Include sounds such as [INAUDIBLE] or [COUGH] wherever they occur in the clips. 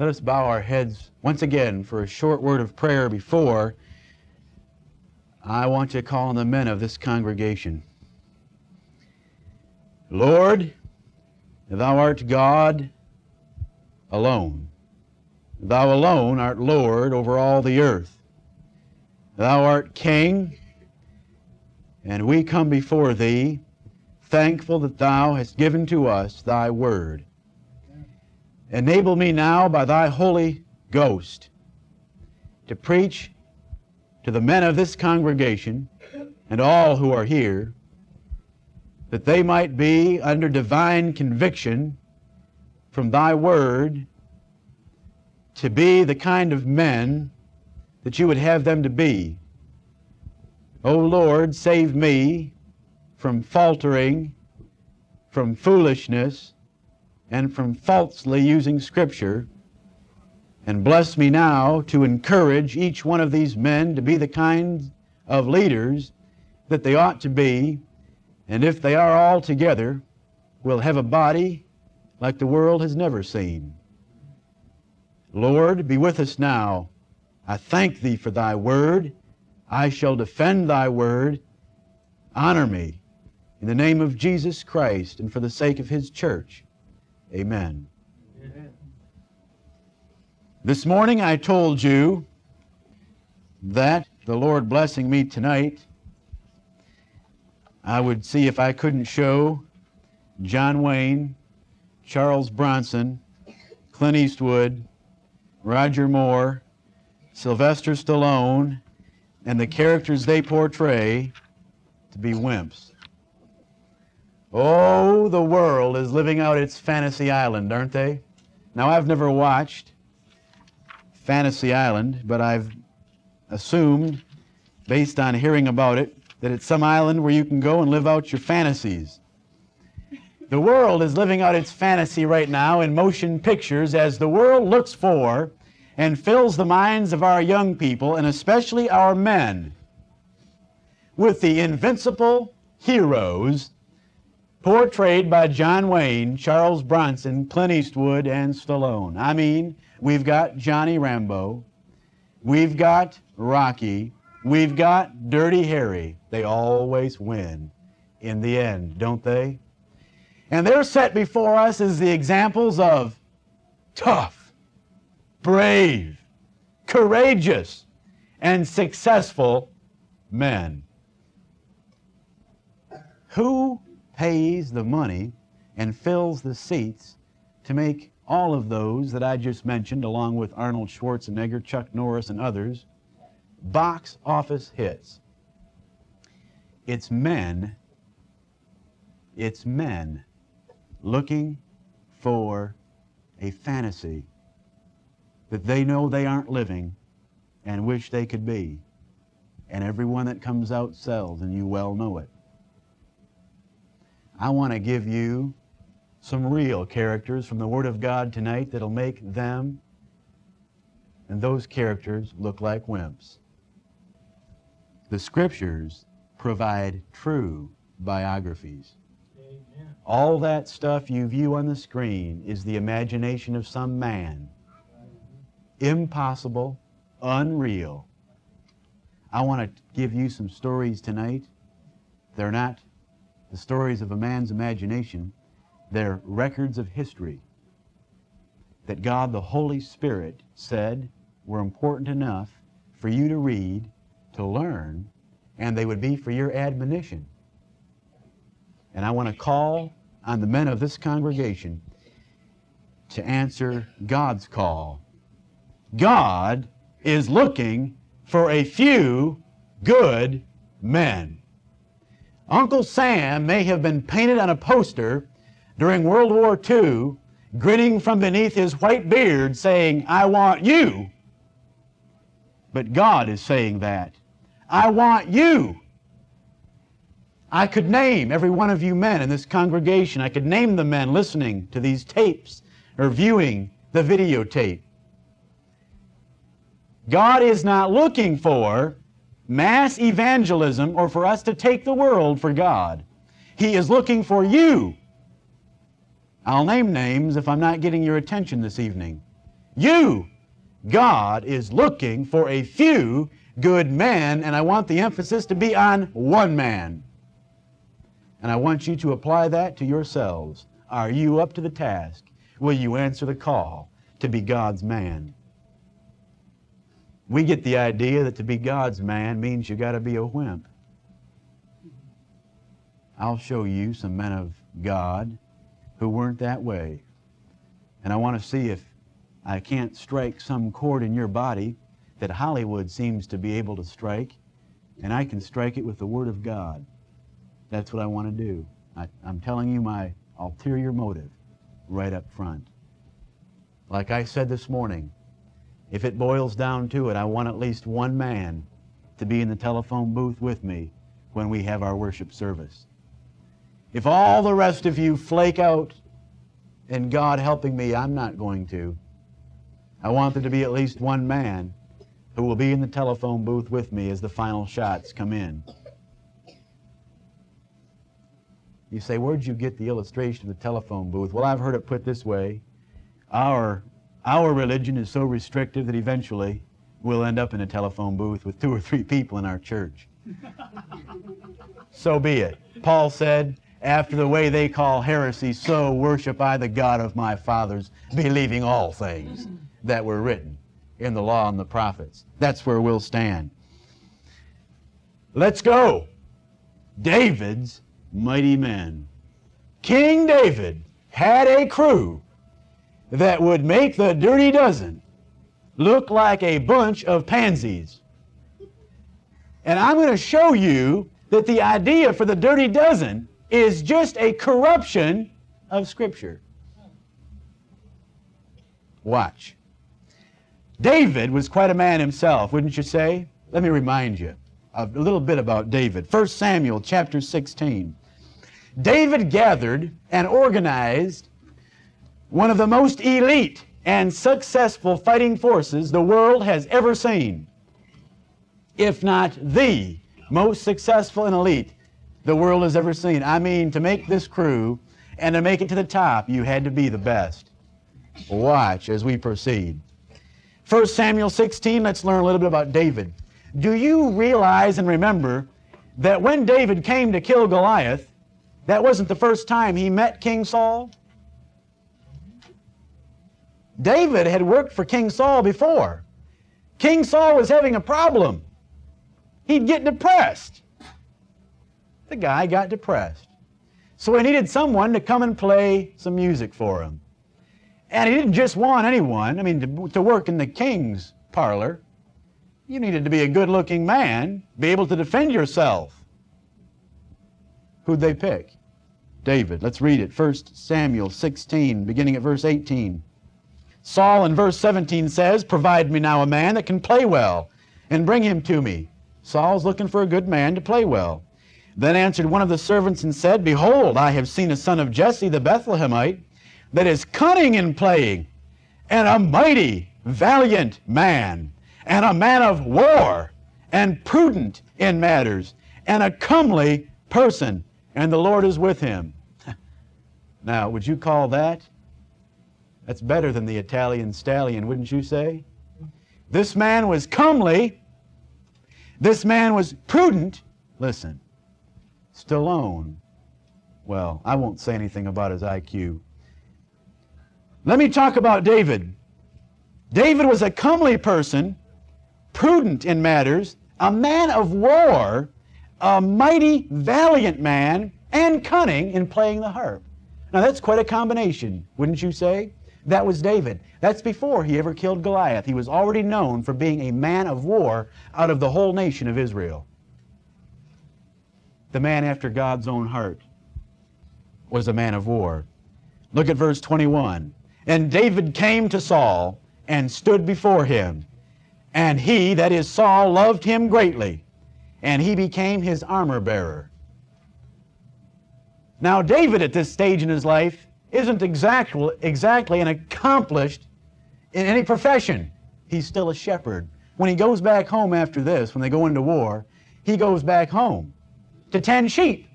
Let us bow our heads once again for a short word of prayer before I want to call on the men of this congregation. Lord, Thou art God alone. Thou alone art Lord over all the earth. Thou art King, and we come before Thee thankful that Thou hast given to us Thy Word. Enable me now by Thy Holy Ghost to preach to the men of this congregation and all who are here that they might be under divine conviction from Thy Word to be the kind of men that you would have them to be. O Lord, save me from faltering, from foolishness, and from falsely using Scripture. And bless me now to encourage each one of these men to be the kind of leaders that they ought to be. And if they are all together, we'll have a body like the world has never seen. Lord, be with us now. I thank Thee for Thy word. I shall defend Thy word. Honor me in the name of Jesus Christ and for the sake of His church. Amen. Amen. This morning I told you that the Lord blessing me tonight, I would see if I couldn't show John Wayne, Charles Bronson, Clint Eastwood, Roger Moore, Sylvester Stallone, and the characters they portray to be wimps. Oh, the world is living out its fantasy island, aren't they? Now, I've never watched Fantasy Island, but I've assumed, based on hearing about it, that it's some island where you can go and live out your fantasies. The world is living out its fantasy right now in motion pictures as the world looks for and fills the minds of our young people, and especially our men, with the invincible heroes portrayed by John Wayne, Charles Bronson, Clint Eastwood, and Stallone. I mean, we've got Johnny Rambo, we've got Rocky, we've got Dirty Harry. They always win in the end, don't they? And they're set before us as the examples of tough, brave, courageous, and successful men. Who pays the money and fills the seats to make all of those that I just mentioned, along with Arnold Schwarzenegger, Chuck Norris, and others, box office hits? It's men. It's men looking for a fantasy that they know they aren't living and wish they could be. And everyone that comes out sells, and you well know it. I want to give you some real characters from the Word of God tonight that'll make them and those characters look like wimps. The Scriptures provide true biographies. All that stuff you view on the screen is the imagination of some man. Impossible, unreal. I want to give you some stories tonight. They're not the stories of a man's imagination, they're records of history that God the Holy Spirit said were important enough for you to read, to learn, and they would be for your admonition. And I want to call on the men of this congregation to answer God's call. God is looking for a few good men. Uncle Sam may have been painted on a poster during World War II, grinning from beneath his white beard, saying, I want you. But God is saying that. I want you. I could name every one of you men in this congregation. I could name the men listening to these tapes or viewing the videotape. God is not looking for mass evangelism or for us to take the world for God. He is looking for you. I'll name names if I'm not getting your attention this evening. You. God is looking for a few good men, and I want the emphasis to be on one man. And I want you to apply that to yourselves. Are you up to the task? Will you answer the call to be God's man? We get the idea that to be God's man means you got to be a wimp. I'll show you some men of God who weren't that way. And I want to see if I can't strike some chord in your body that Hollywood seems to be able to strike, and I can strike it with the Word of God. That's what I want to do. I, am telling you my ulterior motive right up front. Like I said this morning, if it boils down to it, I want at least one man to be in the telephone booth with me when we have our worship service. If all the rest of you flake out and God helping me, I'm not going to. I want there to be at least one man who will be in the telephone booth with me as the final shots come in. You say, Where'd you get the illustration of the telephone booth? Well, I've heard it put this way our, our religion is so restrictive that eventually we'll end up in a telephone booth with two or three people in our church. so be it. Paul said, after the way they call heresy, so worship I the God of my fathers, believing all things that were written in the law and the prophets. That's where we'll stand. Let's go. David's mighty men. King David had a crew that would make the dirty dozen look like a bunch of pansies. And I'm going to show you that the idea for the dirty dozen is just a corruption of Scripture. Watch. David was quite a man himself, wouldn't you say? Let me remind you a little bit about David. 1 Samuel chapter 16. David gathered and organized one of the most elite and successful fighting forces the world has ever seen, if not the most successful and elite the world has ever seen. I mean, to make this crew and to make it to the top, you had to be the best. Watch as we proceed. 1 Samuel 16, let's learn a little bit about David. Do you realize and remember that when David came to kill Goliath, that wasn't the first time he met King Saul? David had worked for King Saul before. King Saul was having a problem. He'd get depressed. The guy got depressed. So he needed someone to come and play some music for him. And he didn't just want anyone, I mean, to, to work in the king's parlor. You needed to be a good looking man, be able to defend yourself. Who'd they pick? David. Let's read it. 1 Samuel 16, beginning at verse 18. Saul in verse 17 says, Provide me now a man that can play well, and bring him to me. Saul's looking for a good man to play well. Then answered one of the servants and said, Behold, I have seen a son of Jesse the Bethlehemite that is cunning in playing, and a mighty, valiant man, and a man of war, and prudent in matters, and a comely person, and the Lord is with him. [LAUGHS] now, would you call that? That's better than the Italian stallion, wouldn't you say? This man was comely. This man was prudent. Listen, Stallone. Well, I won't say anything about his IQ. Let me talk about David. David was a comely person, prudent in matters, a man of war, a mighty, valiant man, and cunning in playing the harp. Now that's quite a combination, wouldn't you say? That was David. That's before he ever killed Goliath. He was already known for being a man of war out of the whole nation of Israel. The man after God's own heart was a man of war. Look at verse 21. And David came to Saul and stood before him. And he, that is Saul, loved him greatly, and he became his armor bearer. Now, David at this stage in his life isn't exactly, exactly an accomplished in any profession. He's still a shepherd. When he goes back home after this, when they go into war, he goes back home to tend sheep.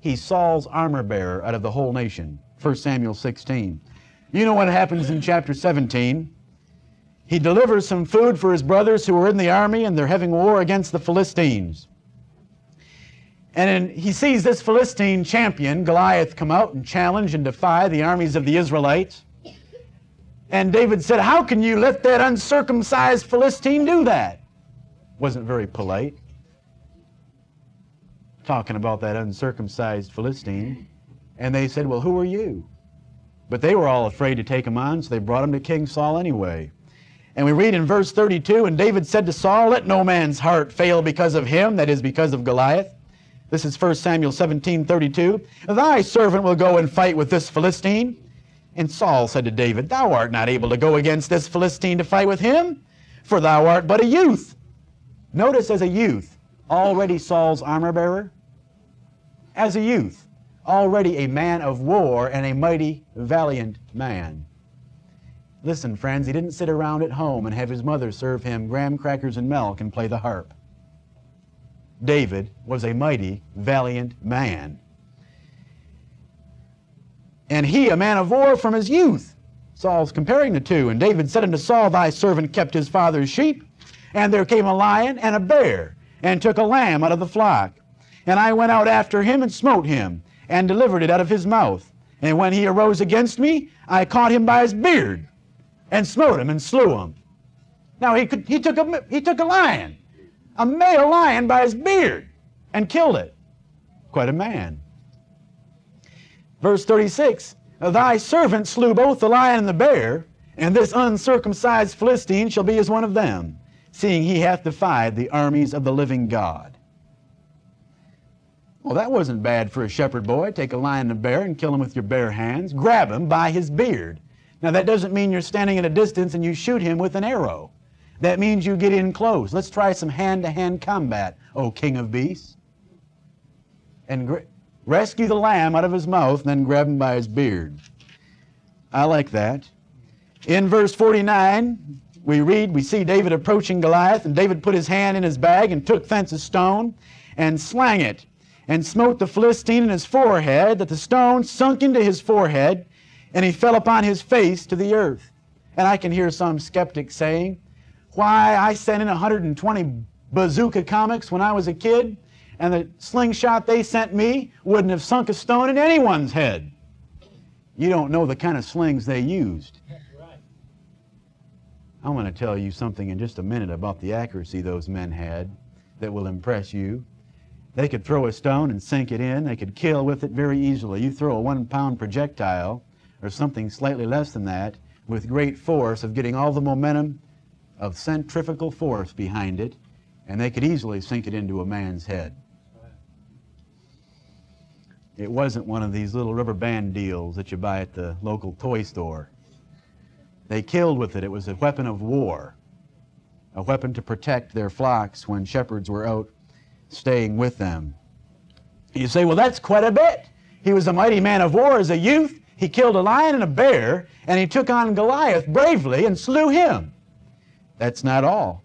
He's Saul's armor bearer out of the whole nation. 1 Samuel 16. You know what happens in chapter 17. He delivers some food for his brothers who are in the army and they're having war against the Philistines. And he sees this Philistine champion, Goliath, come out and challenge and defy the armies of the Israelites. And David said, How can you let that uncircumcised Philistine do that? Wasn't very polite. Talking about that uncircumcised Philistine. And they said, Well, who are you? But they were all afraid to take him on, so they brought him to King Saul anyway. And we read in verse 32 And David said to Saul, Let no man's heart fail because of him, that is, because of Goliath. This is 1 Samuel 17 32. Thy servant will go and fight with this Philistine. And Saul said to David, Thou art not able to go against this Philistine to fight with him, for thou art but a youth. Notice as a youth, already Saul's armor bearer. As a youth, already a man of war and a mighty, valiant man. Listen, friends, he didn't sit around at home and have his mother serve him graham crackers and milk and play the harp. David was a mighty, valiant man. And he, a man of war from his youth. Saul's comparing the two. And David said unto Saul, Thy servant kept his father's sheep, and there came a lion and a bear, and took a lamb out of the flock. And I went out after him and smote him, and delivered it out of his mouth. And when he arose against me, I caught him by his beard, and smote him and slew him. Now he, could, he, took, a, he took a lion a male lion by his beard and killed it. Quite a man. Verse 36 Thy servant slew both the lion and the bear, and this uncircumcised Philistine shall be as one of them, seeing he hath defied the armies of the living God. Well, that wasn't bad for a shepherd boy. Take a lion and a bear and kill him with your bare hands. Grab him by his beard. Now, that doesn't mean you're standing at a distance and you shoot him with an arrow. That means you get in close. Let's try some hand to hand combat, O king of beasts. And gr- rescue the lamb out of his mouth, and then grab him by his beard. I like that. In verse 49, we read, we see David approaching Goliath, and David put his hand in his bag and took thence a stone and slang it, and smote the Philistine in his forehead, that the stone sunk into his forehead, and he fell upon his face to the earth. And I can hear some skeptics saying, why I sent in 120 bazooka comics when I was a kid, and the slingshot they sent me wouldn't have sunk a stone in anyone's head. You don't know the kind of slings they used. I'm going to tell you something in just a minute about the accuracy those men had that will impress you. They could throw a stone and sink it in. They could kill with it very easily. You throw a one pound projectile or something slightly less than that with great force of getting all the momentum of centrifugal force behind it, and they could easily sink it into a man's head. It wasn't one of these little rubber band deals that you buy at the local toy store. They killed with it. It was a weapon of war, a weapon to protect their flocks when shepherds were out staying with them. You say, well, that's quite a bit. He was a mighty man of war as a youth. He killed a lion and a bear, and he took on Goliath bravely and slew him. That's not all.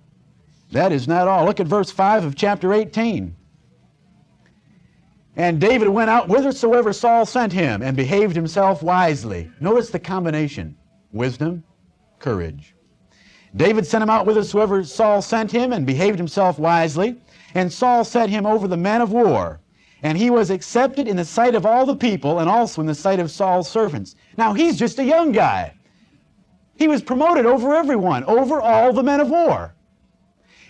That is not all. Look at verse 5 of chapter 18. And David went out whithersoever Saul sent him and behaved himself wisely. Notice the combination wisdom, courage. David sent him out whithersoever Saul sent him and behaved himself wisely. And Saul set him over the men of war. And he was accepted in the sight of all the people and also in the sight of Saul's servants. Now he's just a young guy. He was promoted over everyone, over all the men of war.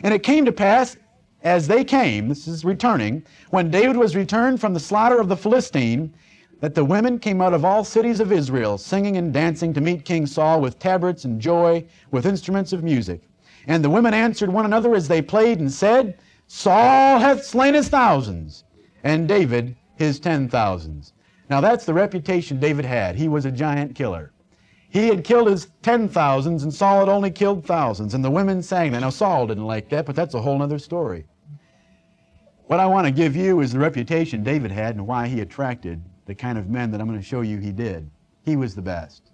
And it came to pass, as they came, this is returning, when David was returned from the slaughter of the Philistine, that the women came out of all cities of Israel, singing and dancing to meet King Saul with tabrets and joy, with instruments of music. And the women answered one another as they played and said, Saul hath slain his thousands, and David his ten thousands. Now that's the reputation David had. He was a giant killer. He had killed his ten thousands, and Saul had only killed thousands. And the women sang that. Now, Saul didn't like that, but that's a whole other story. What I want to give you is the reputation David had and why he attracted the kind of men that I'm going to show you he did. He was the best.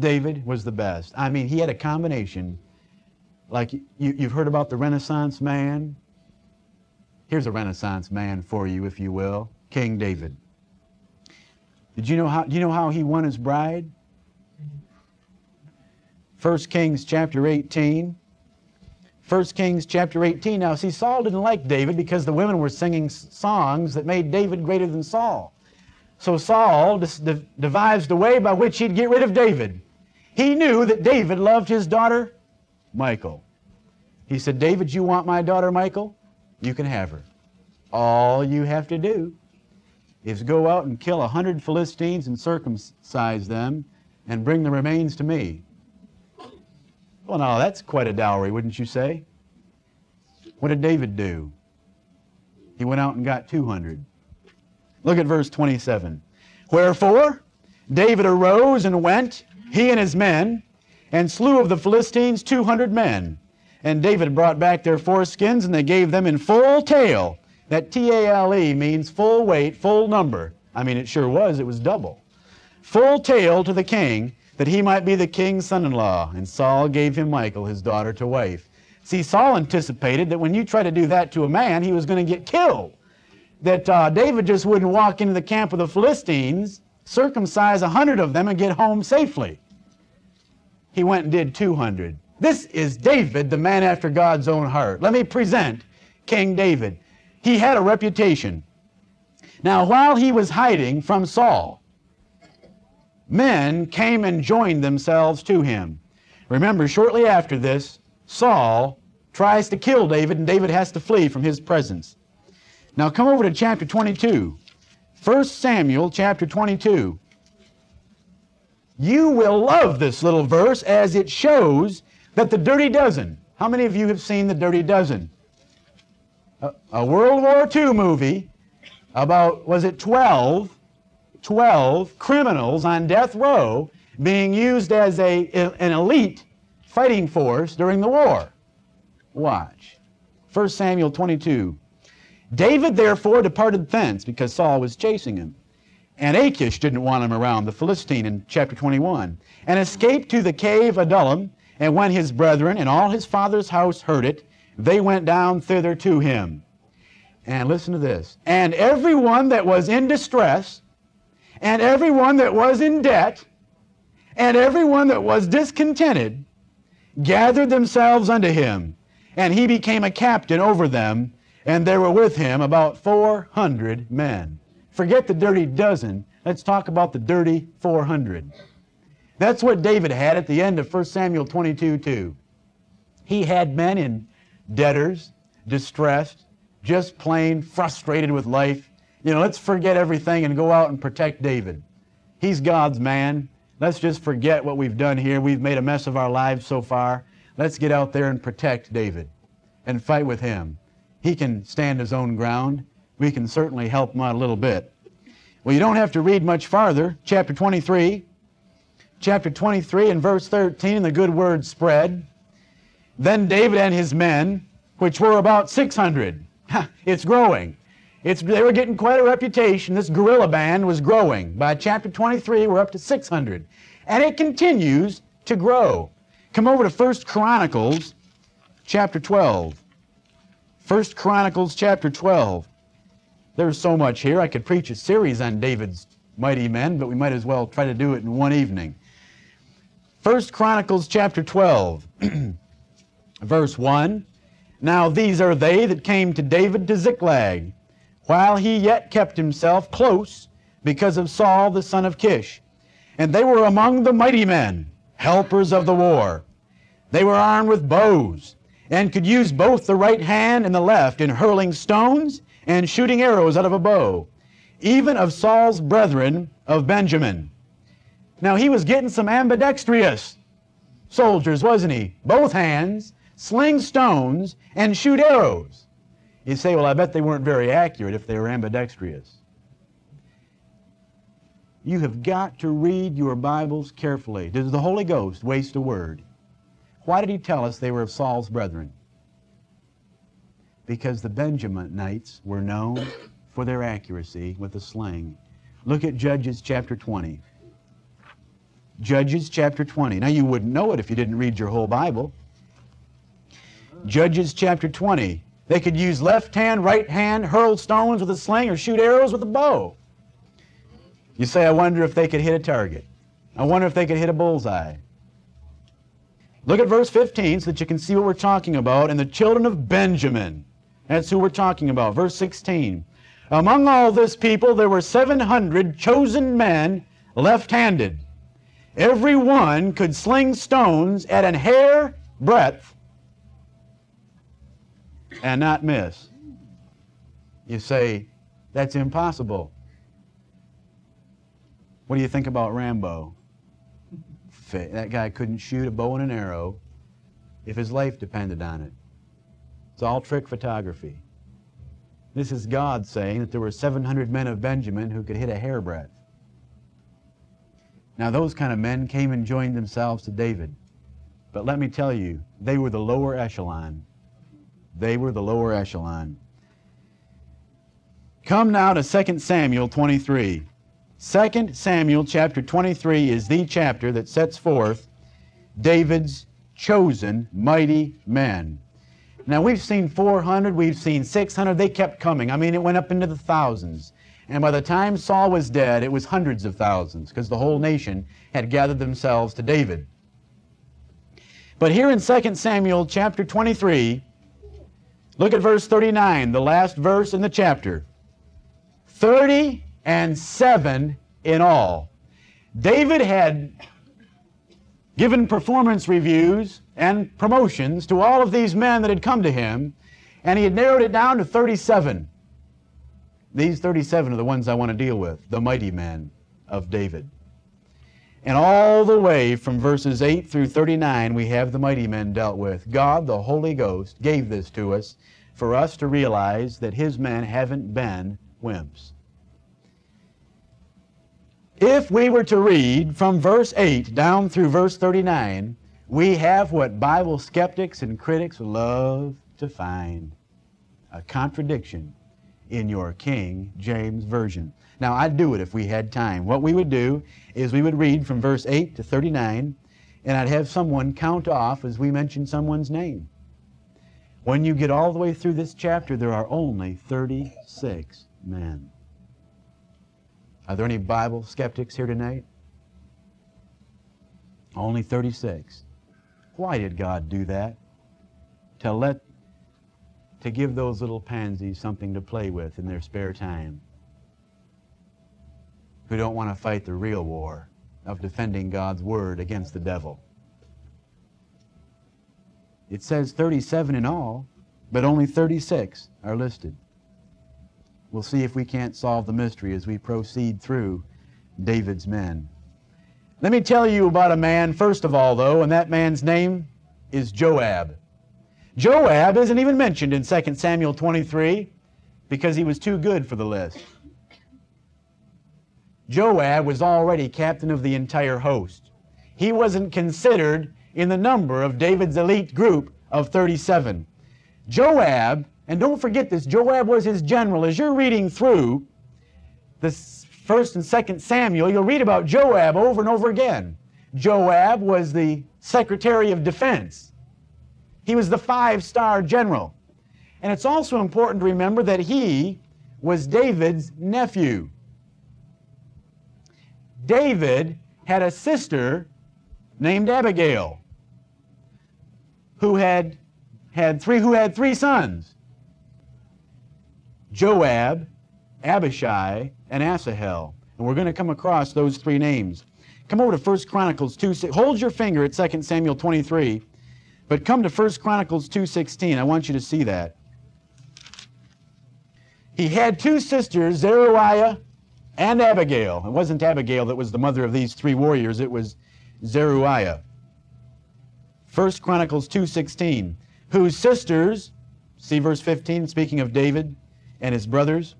David was the best. I mean, he had a combination. Like you, you've heard about the Renaissance man. Here's a Renaissance man for you, if you will King David. Did you know how, do you know how he won his bride? 1 Kings chapter 18. 1 Kings chapter 18. Now, see, Saul didn't like David because the women were singing songs that made David greater than Saul. So Saul devised a way by which he'd get rid of David. He knew that David loved his daughter, Michal. He said, David, you want my daughter, Michal? You can have her. All you have to do is go out and kill a hundred Philistines and circumcise them and bring the remains to me. Well, now that's quite a dowry, wouldn't you say? What did David do? He went out and got 200. Look at verse 27. Wherefore, David arose and went, he and his men, and slew of the Philistines 200 men. And David brought back their foreskins, and they gave them in full tale. That T A L E means full weight, full number. I mean, it sure was, it was double. Full tale to the king, that he might be the king's son in law. And Saul gave him Michal, his daughter, to wife. See, Saul anticipated that when you try to do that to a man, he was going to get killed. That uh, David just wouldn't walk into the camp of the Philistines, circumcise a hundred of them, and get home safely. He went and did 200. This is David, the man after God's own heart. Let me present King David. He had a reputation. Now, while he was hiding from Saul, men came and joined themselves to him. Remember, shortly after this, Saul tries to kill David, and David has to flee from his presence. Now, come over to chapter 22. 1 Samuel chapter 22. You will love this little verse as it shows that the Dirty Dozen, how many of you have seen the Dirty Dozen? A, a World War II movie about, was it 12? 12 criminals on death row being used as a, an elite fighting force during the war. Watch. 1 Samuel 22. David therefore departed thence because Saul was chasing him. And Achish didn't want him around, the Philistine in chapter 21, and escaped to the cave Adullam. And when his brethren and all his father's house heard it, they went down thither to him. And listen to this. And everyone that was in distress, and everyone that was in debt, and everyone that was discontented, gathered themselves unto him, and he became a captain over them, and there were with him about 400 men. Forget the dirty dozen. Let's talk about the dirty 400. That's what David had at the end of 1 Samuel 22 2. He had men in debtors, distressed, just plain frustrated with life. You know, let's forget everything and go out and protect David. He's God's man. Let's just forget what we've done here. We've made a mess of our lives so far. Let's get out there and protect David and fight with him. He can stand his own ground. We can certainly help him out a little bit. Well, you don't have to read much farther. Chapter 23. Chapter 23 and verse 13, the good word spread. Then David and his men, which were about 600, [LAUGHS] it's growing. It's, they were getting quite a reputation. This guerrilla band was growing. By chapter 23, we're up to 600. And it continues to grow. Come over to 1 Chronicles chapter 12. 1 Chronicles chapter 12. There's so much here. I could preach a series on David's mighty men, but we might as well try to do it in one evening. 1 Chronicles chapter 12, [CLEARS THROAT] verse 1. Now these are they that came to David to Ziklag, while he yet kept himself close because of Saul the son of Kish. And they were among the mighty men, helpers of the war. They were armed with bows, and could use both the right hand and the left in hurling stones and shooting arrows out of a bow, even of Saul's brethren of Benjamin. Now he was getting some ambidextrous soldiers, wasn't he? Both hands, sling stones, and shoot arrows. You say, well, I bet they weren't very accurate if they were ambidextrous. You have got to read your Bibles carefully. Does the Holy Ghost waste a word? Why did he tell us they were of Saul's brethren? Because the Benjaminites were known for their accuracy with the sling. Look at Judges chapter 20. Judges chapter 20. Now, you wouldn't know it if you didn't read your whole Bible. Judges chapter 20. They could use left hand, right hand, hurl stones with a sling, or shoot arrows with a bow. You say, I wonder if they could hit a target. I wonder if they could hit a bullseye. Look at verse 15 so that you can see what we're talking about. And the children of Benjamin. That's who we're talking about. Verse 16. Among all this people there were 700 chosen men left handed. Every one could sling stones at an hair breadth and not miss. You say, that's impossible. What do you think about Rambo? That guy couldn't shoot a bow and an arrow if his life depended on it. It's all trick photography. This is God saying that there were 700 men of Benjamin who could hit a hairbreadth. Now, those kind of men came and joined themselves to David. But let me tell you, they were the lower echelon. They were the lower echelon. Come now to 2 Samuel 23. 2 Samuel chapter 23 is the chapter that sets forth David's chosen mighty men. Now we've seen 400, we've seen 600, they kept coming. I mean, it went up into the thousands. And by the time Saul was dead, it was hundreds of thousands because the whole nation had gathered themselves to David. But here in 2 Samuel chapter 23, look at verse 39, the last verse in the chapter. 30 and 7 in all. David had given performance reviews and promotions to all of these men that had come to him, and he had narrowed it down to 37. These 37 are the ones I want to deal with, the mighty men of David. And all the way from verses 8 through 39, we have the mighty men dealt with. God, the Holy Ghost, gave this to us for us to realize that His men haven't been wimps. If we were to read from verse 8 down through verse 39, we have what Bible skeptics and critics love to find a contradiction in your King James Version. Now, I'd do it if we had time. What we would do is we would read from verse 8 to 39, and I'd have someone count off as we mention someone's name. When you get all the way through this chapter, there are only 36 men. Are there any Bible skeptics here tonight? Only 36. Why did God do that? To let to give those little pansies something to play with in their spare time who don't want to fight the real war of defending God's word against the devil. It says 37 in all, but only 36 are listed. We'll see if we can't solve the mystery as we proceed through David's men. Let me tell you about a man, first of all, though, and that man's name is Joab. Joab isn't even mentioned in 2 Samuel 23 because he was too good for the list. Joab was already captain of the entire host. He wasn't considered in the number of David's elite group of 37. Joab, and don't forget this, Joab was his general. As you're reading through this first and second Samuel, you'll read about Joab over and over again. Joab was the secretary of defense. He was the five star general. And it's also important to remember that he was David's nephew. David had a sister named Abigail who had had three who had three sons Joab, Abishai, and Asahel. And we're going to come across those three names. Come over to 1 Chronicles 2. Hold your finger at 2 Samuel 23 but come to 1 Chronicles 2.16. I want you to see that. He had two sisters, Zeruiah and Abigail. It wasn't Abigail that was the mother of these three warriors. It was Zeruiah. 1 Chronicles 2.16. Whose sisters, see verse 15, speaking of David and his brothers.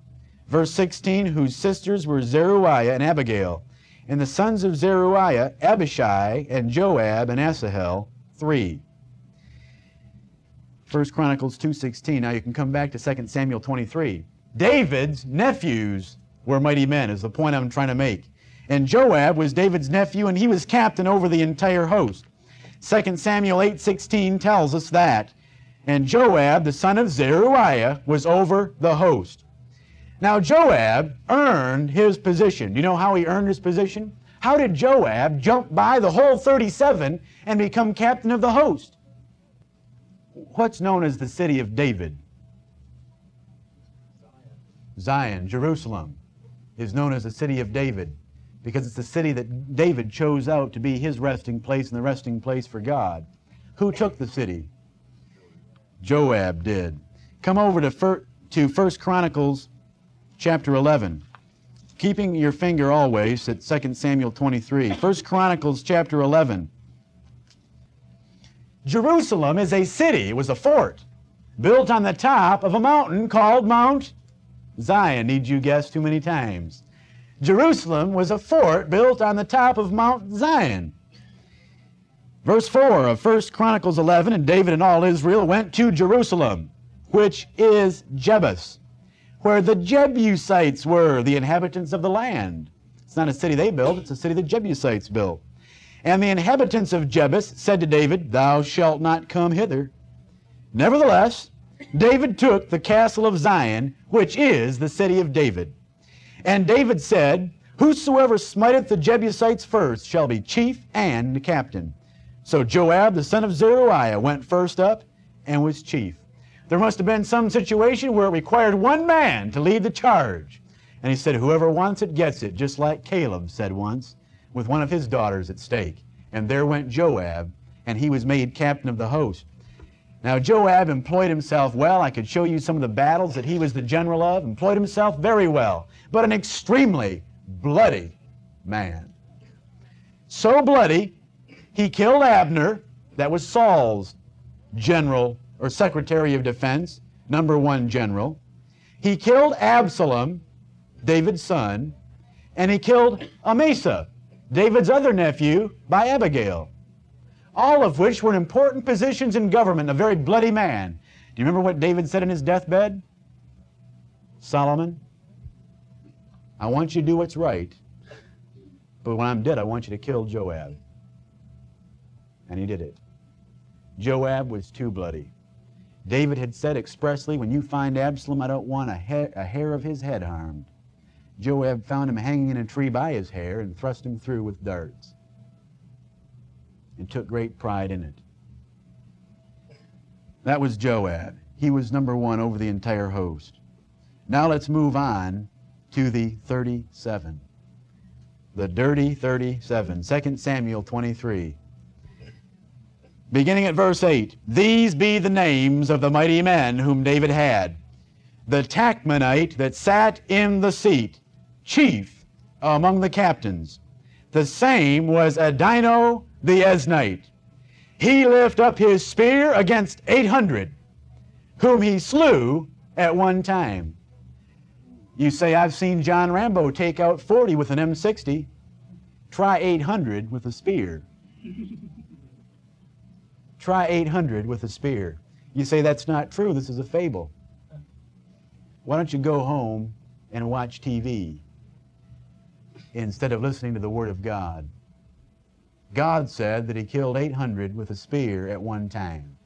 Verse 16, whose sisters were Zeruiah and Abigail. And the sons of Zeruiah, Abishai and Joab and Asahel, three. 1 Chronicles 2.16. Now you can come back to 2 Samuel 23. David's nephews were mighty men, is the point I'm trying to make. And Joab was David's nephew, and he was captain over the entire host. 2 Samuel 8.16 tells us that. And Joab, the son of Zeruiah, was over the host. Now Joab earned his position. Do you know how he earned his position? How did Joab jump by the whole 37 and become captain of the host? What's known as the city of David? Zion, Jerusalem, is known as the city of David because it's the city that David chose out to be his resting place and the resting place for God. Who took the city? Joab did. Come over to, fir- to 1 Chronicles chapter 11. Keeping your finger always at 2 Samuel 23. 1 Chronicles chapter 11. Jerusalem is a city, it was a fort, built on the top of a mountain called Mount Zion. Need you guess too many times? Jerusalem was a fort built on the top of Mount Zion. Verse 4 of 1 Chronicles 11 And David and all Israel went to Jerusalem, which is Jebus, where the Jebusites were, the inhabitants of the land. It's not a city they built, it's a city the Jebusites built. And the inhabitants of Jebus said to David, Thou shalt not come hither. Nevertheless, David took the castle of Zion, which is the city of David. And David said, Whosoever smiteth the Jebusites first shall be chief and captain. So Joab, the son of Zeruiah, went first up and was chief. There must have been some situation where it required one man to lead the charge. And he said, Whoever wants it gets it, just like Caleb said once, with one of his daughters at stake. And there went Joab, and he was made captain of the host. Now, Joab employed himself well. I could show you some of the battles that he was the general of, employed himself very well, but an extremely bloody man. So bloody he killed Abner, that was Saul's general or secretary of defense, number one general. He killed Absalom, David's son, and he killed Amasa, David's other nephew, by Abigail. All of which were in important positions in government, a very bloody man. Do you remember what David said in his deathbed? Solomon, I want you to do what's right, but when I'm dead, I want you to kill Joab. And he did it. Joab was too bloody. David had said expressly, When you find Absalom, I don't want a, hair, a hair of his head harmed. Joab found him hanging in a tree by his hair and thrust him through with darts and took great pride in it. That was Joab. He was number one over the entire host. Now let's move on to the 37. The dirty 37. 2 Samuel 23 beginning at verse 8 These be the names of the mighty men whom David had. The Tachmonite that sat in the seat, chief among the captains. The same was Adino the Eznite. He lift up his spear against 800, whom he slew at one time. You say, I've seen John Rambo take out 40 with an M60. Try 800 with a spear. [LAUGHS] Try 800 with a spear. You say that's not true. This is a fable. Why don't you go home and watch TV instead of listening to the Word of God? God said that he killed 800 with a spear at one time.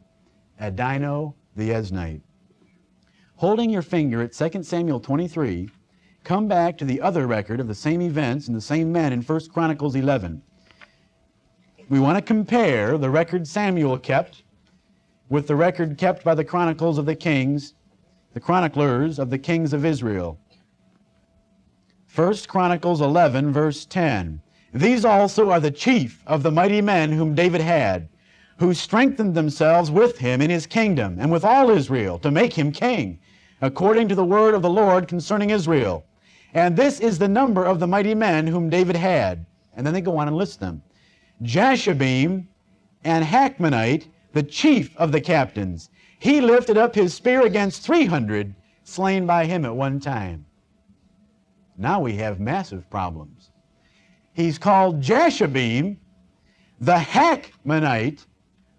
Adino the Eznite. Holding your finger at 2 Samuel 23, come back to the other record of the same events and the same men in 1 Chronicles 11 we want to compare the record Samuel kept with the record kept by the chronicles of the kings, the chroniclers of the kings of Israel. 1 Chronicles 11, verse 10. These also are the chief of the mighty men whom David had, who strengthened themselves with him in his kingdom and with all Israel to make him king, according to the word of the Lord concerning Israel. And this is the number of the mighty men whom David had. And then they go on and list them. Jashobeam and Hachmonite, the chief of the captains. He lifted up his spear against 300 slain by him at one time. Now we have massive problems. He's called Jashobeam, the Hachmonite,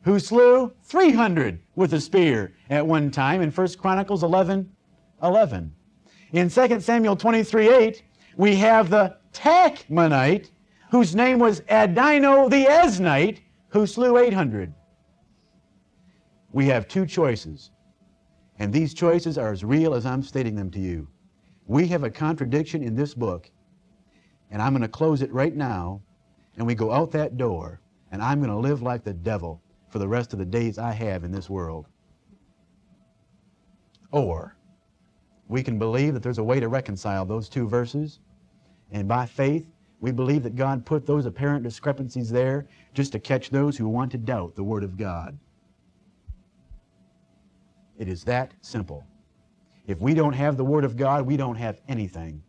who slew 300 with a spear at one time in 1 Chronicles 11 11. In 2 Samuel 23 8, we have the Tachmonite, whose name was Adino the Eznite, who slew 800. We have two choices, and these choices are as real as I'm stating them to you. We have a contradiction in this book, and I'm going to close it right now and we go out that door, and I'm going to live like the devil for the rest of the days I have in this world. Or we can believe that there's a way to reconcile those two verses, and by faith, we believe that God put those apparent discrepancies there just to catch those who want to doubt the Word of God. It is that simple. If we don't have the Word of God, we don't have anything.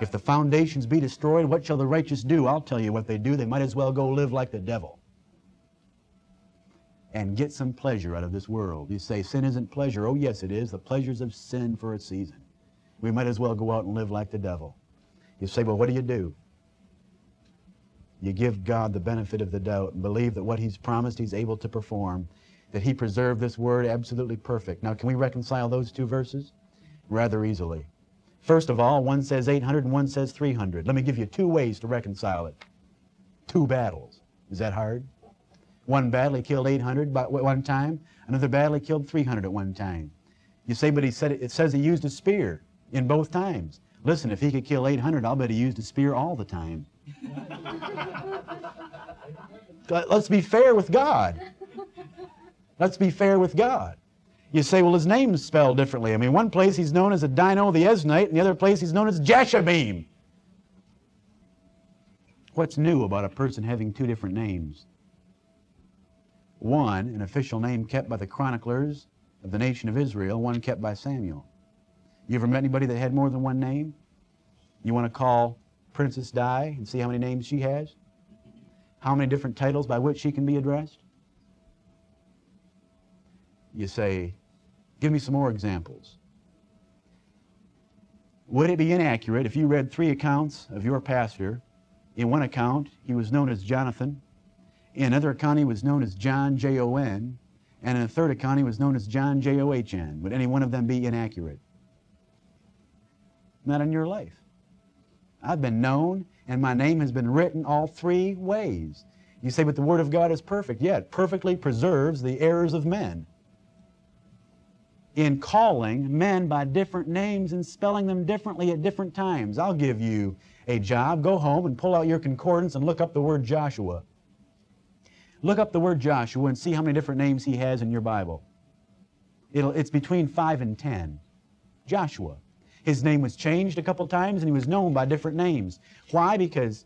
If the foundations be destroyed, what shall the righteous do? I'll tell you what they do. They might as well go live like the devil and get some pleasure out of this world. You say sin isn't pleasure. Oh, yes, it is. The pleasures of sin for a season. We might as well go out and live like the devil. You say, well, what do you do? You give God the benefit of the doubt and believe that what He's promised He's able to perform, that He preserved this word absolutely perfect. Now, can we reconcile those two verses? Rather easily. First of all, one says 800 and one says 300. Let me give you two ways to reconcile it. Two battles. Is that hard? One battle he killed 800 by one time. Another battle he killed 300 at one time. You say, but he said it says he used a spear in both times. Listen, if he could kill 800, I'll bet he used a spear all the time. [LAUGHS] Let's be fair with God. Let's be fair with God. You say, well, his name's spelled differently. I mean, one place he's known as Adino the Eznite, and the other place he's known as Jashobeam. What's new about a person having two different names? One, an official name kept by the chroniclers of the nation of Israel, one kept by Samuel. You ever met anybody that had more than one name? You want to call Princess Di and see how many names she has? How many different titles by which she can be addressed? You say, Give me some more examples. Would it be inaccurate if you read three accounts of your pastor? In one account, he was known as Jonathan. In another account, he was known as John, J O N. And in a third account, he was known as John, J O H N. Would any one of them be inaccurate? Not in your life. I've been known, and my name has been written all three ways. You say, but the Word of God is perfect. Yeah, it perfectly preserves the errors of men in calling men by different names and spelling them differently at different times. I'll give you a job. Go home and pull out your concordance and look up the word Joshua. Look up the word Joshua and see how many different names he has in your Bible. It'll, it's between 5 and 10. Joshua. His name was changed a couple times and he was known by different names. Why? Because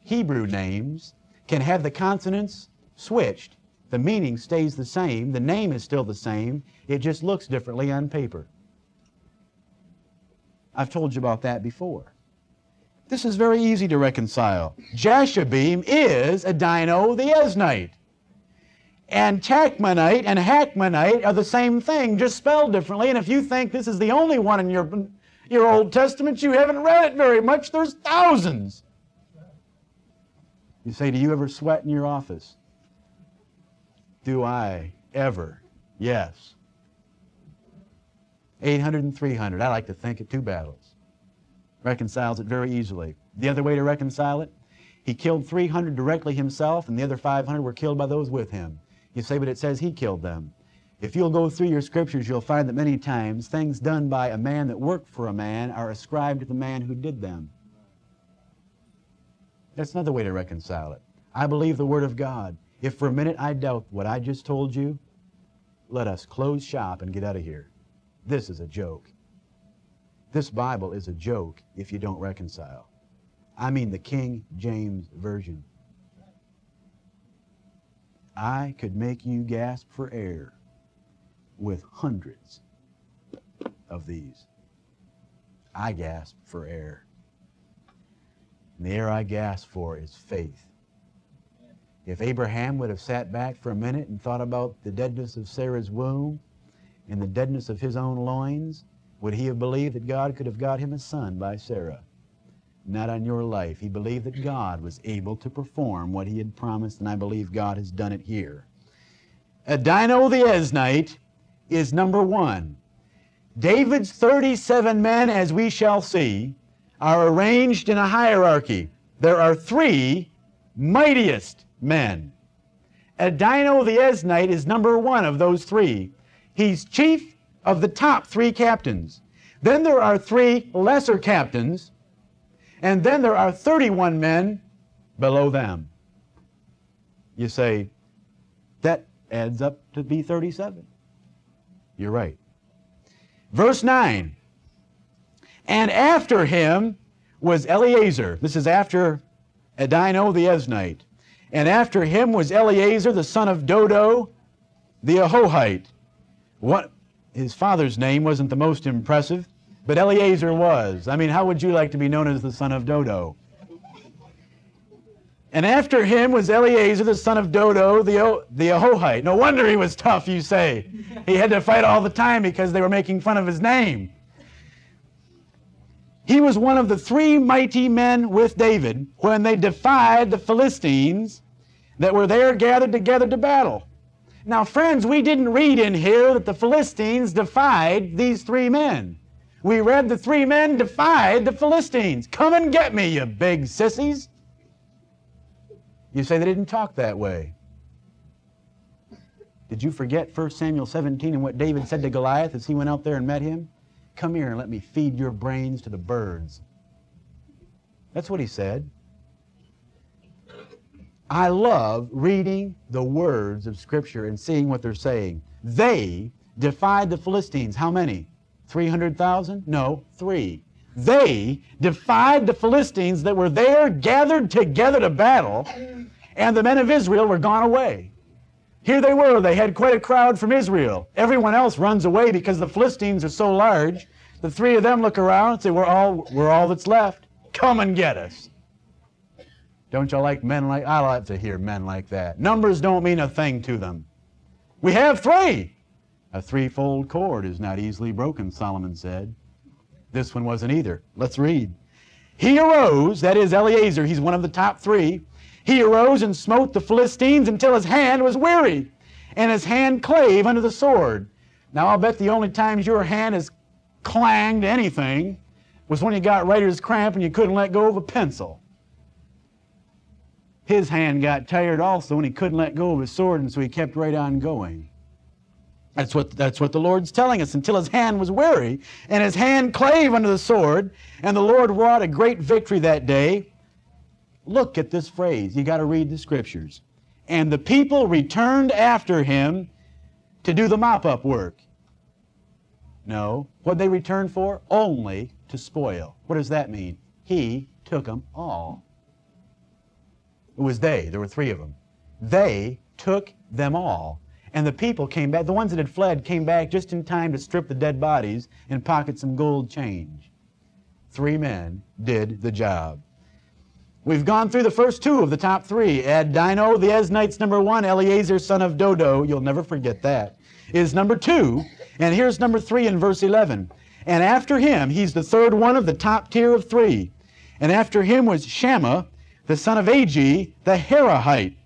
Hebrew names can have the consonants switched the meaning stays the same, the name is still the same, it just looks differently on paper. I've told you about that before. This is very easy to reconcile. Jashobeam is Adino the Eznite. And Tachmonite and Hachmonite are the same thing, just spelled differently. And if you think this is the only one in your, your Old Testament, you haven't read it very much. There's thousands. You say, Do you ever sweat in your office? Do I ever? Yes. 800 and 300. I like to think of two battles. Reconciles it very easily. The other way to reconcile it, he killed 300 directly himself, and the other 500 were killed by those with him. You say, but it says he killed them. If you'll go through your scriptures, you'll find that many times things done by a man that worked for a man are ascribed to the man who did them. That's another way to reconcile it. I believe the Word of God. If for a minute I doubt what I just told you, let us close shop and get out of here. This is a joke. This Bible is a joke if you don't reconcile. I mean the King James Version. I could make you gasp for air with hundreds of these. I gasp for air. And the air I gasp for is faith. If Abraham would have sat back for a minute and thought about the deadness of Sarah's womb and the deadness of his own loins, would he have believed that God could have got him a son by Sarah? Not on your life. He believed that God was able to perform what he had promised, and I believe God has done it here. Adino the Eznite is number one. David's 37 men, as we shall see, are arranged in a hierarchy. There are three mightiest men. Adino the Eznite is number one of those three. He's chief of the top three captains. Then there are three lesser captains, and then there are 31 men below them. You say, that adds up to be 37. You're right. Verse 9. And after him was Eleazar. This is after Adino the Eznite. And after him was Eleazar the son of Dodo the Ahohite. What, his father's name wasn't the most impressive, but Eleazar was. I mean, how would you like to be known as the son of Dodo? And after him was Eleazar, the son of Dodo, the, the Ahohite. No wonder he was tough, you say. He had to fight all the time because they were making fun of his name. He was one of the three mighty men with David when they defied the Philistines that were there gathered together to battle. Now, friends, we didn't read in here that the Philistines defied these three men. We read the three men defied the Philistines. Come and get me, you big sissies. You say they didn't talk that way. Did you forget 1 Samuel 17 and what David said to Goliath as he went out there and met him? Come here and let me feed your brains to the birds. That's what he said. I love reading the words of Scripture and seeing what they're saying. They defied the Philistines. How many? 300,000? No, three. They defied the Philistines that were there gathered together to battle, and the men of Israel were gone away. Here they were, they had quite a crowd from Israel. Everyone else runs away because the Philistines are so large. The three of them look around and say, We're all, we're all that's left. Come and get us. Don't y'all like men like I like to hear men like that. Numbers don't mean a thing to them. We have three. A threefold cord is not easily broken, Solomon said. This one wasn't either. Let's read. He arose, that is Eleazar, he's one of the top three. He arose and smote the Philistines until his hand was weary, and his hand clave under the sword. Now, I'll bet the only times your hand has clanged anything was when you got writer's cramp and you couldn't let go of a pencil. His hand got tired also and he couldn't let go of his sword, and so he kept right on going. That's what, that's what the Lord's telling us until his hand was weary, and his hand clave under the sword, and the Lord wrought a great victory that day. Look at this phrase. You got to read the scriptures. And the people returned after him to do the mop up work. No. What they returned for? Only to spoil. What does that mean? He took them all. It was they. There were three of them. They took them all. And the people came back, the ones that had fled came back just in time to strip the dead bodies and pocket some gold change. Three men did the job. We've gone through the first two of the top three. Adino, the Eznites, number one. Eleazar, son of Dodo, you'll never forget that, is number two. And here's number three in verse 11. And after him, he's the third one of the top tier of three. And after him was Shammah, the son of Agee, the Hararite.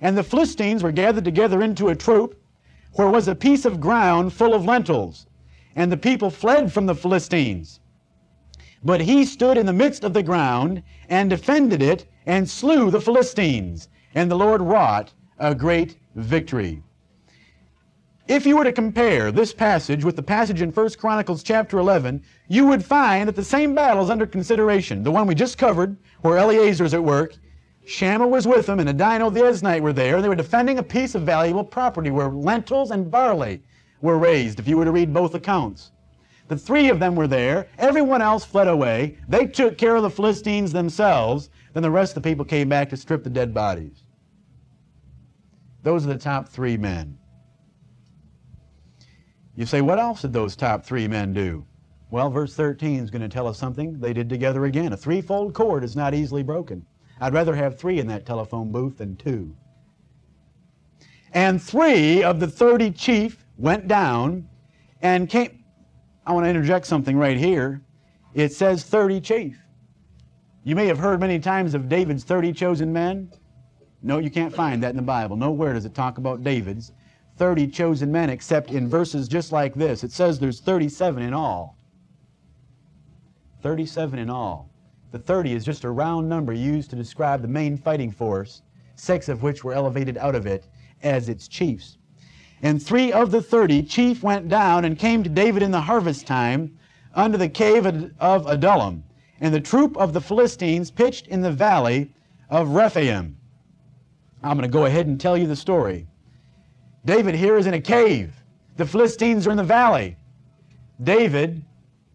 And the Philistines were gathered together into a troop, where was a piece of ground full of lentils. And the people fled from the Philistines. But he stood in the midst of the ground and defended it and slew the Philistines. And the Lord wrought a great victory. If you were to compare this passage with the passage in 1 Chronicles chapter 11, you would find that the same battle is under consideration. The one we just covered, where Eleazar is at work, Shammah was with them, and Adino the Eznite were there. and They were defending a piece of valuable property where lentils and barley were raised, if you were to read both accounts. The three of them were there. Everyone else fled away. They took care of the Philistines themselves. Then the rest of the people came back to strip the dead bodies. Those are the top three men. You say, what else did those top three men do? Well, verse 13 is going to tell us something they did together again. A threefold cord is not easily broken. I'd rather have three in that telephone booth than two. And three of the 30 chief went down and came. I want to interject something right here. It says 30 chief. You may have heard many times of David's 30 chosen men. No, you can't find that in the Bible. Nowhere does it talk about David's. 30 chosen men, except in verses just like this. It says there's 37 in all. 37 in all. The 30 is just a round number used to describe the main fighting force, six of which were elevated out of it as its chiefs. And three of the 30 chief went down and came to David in the harvest time under the cave of Adullam. And the troop of the Philistines pitched in the valley of Rephaim. I'm going to go ahead and tell you the story. David here is in a cave. The Philistines are in the valley. David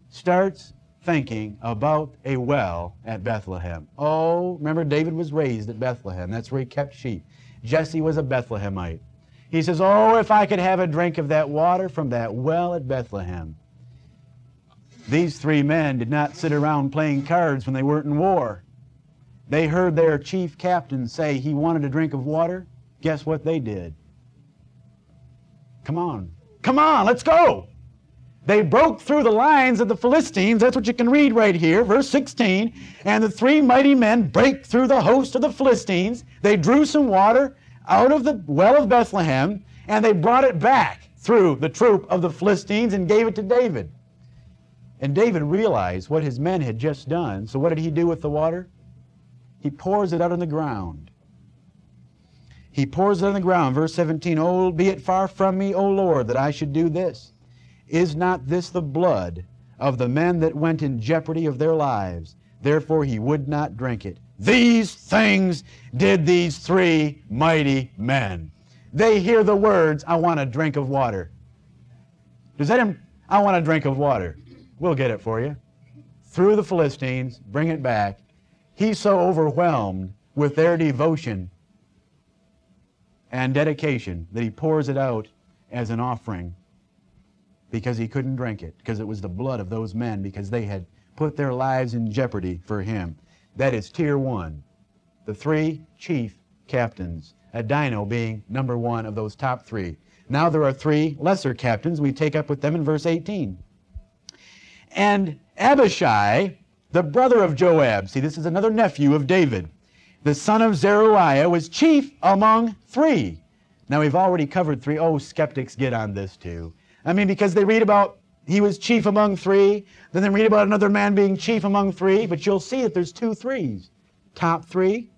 starts thinking about a well at Bethlehem. Oh, remember, David was raised at Bethlehem. That's where he kept sheep. Jesse was a Bethlehemite. He says, Oh, if I could have a drink of that water from that well at Bethlehem. These three men did not sit around playing cards when they weren't in war. They heard their chief captain say he wanted a drink of water. Guess what they did? Come on. Come on, let's go. They broke through the lines of the Philistines. That's what you can read right here, verse 16. And the three mighty men break through the host of the Philistines. They drew some water out of the well of Bethlehem, and they brought it back through the troop of the Philistines and gave it to David. And David realized what his men had just done. So what did he do with the water? He pours it out on the ground. He pours it on the ground. Verse 17, Oh, be it far from me, O Lord, that I should do this. Is not this the blood of the men that went in jeopardy of their lives? Therefore he would not drink it. These things did these three mighty men. They hear the words, I want a drink of water. Does that, I want a drink of water. We'll get it for you. Through the Philistines, bring it back. He's so overwhelmed with their devotion and dedication that he pours it out as an offering because he couldn't drink it, because it was the blood of those men, because they had put their lives in jeopardy for him. That is tier one. The three chief captains, Adino being number one of those top three. Now there are three lesser captains. We take up with them in verse 18. And Abishai, the brother of Joab, see, this is another nephew of David, the son of Zeruiah, was chief among three. Now, we've already covered three. Oh, skeptics get on this too. I mean, because they read about he was chief among three, then they read about another man being chief among three, but you'll see that there's two threes top three,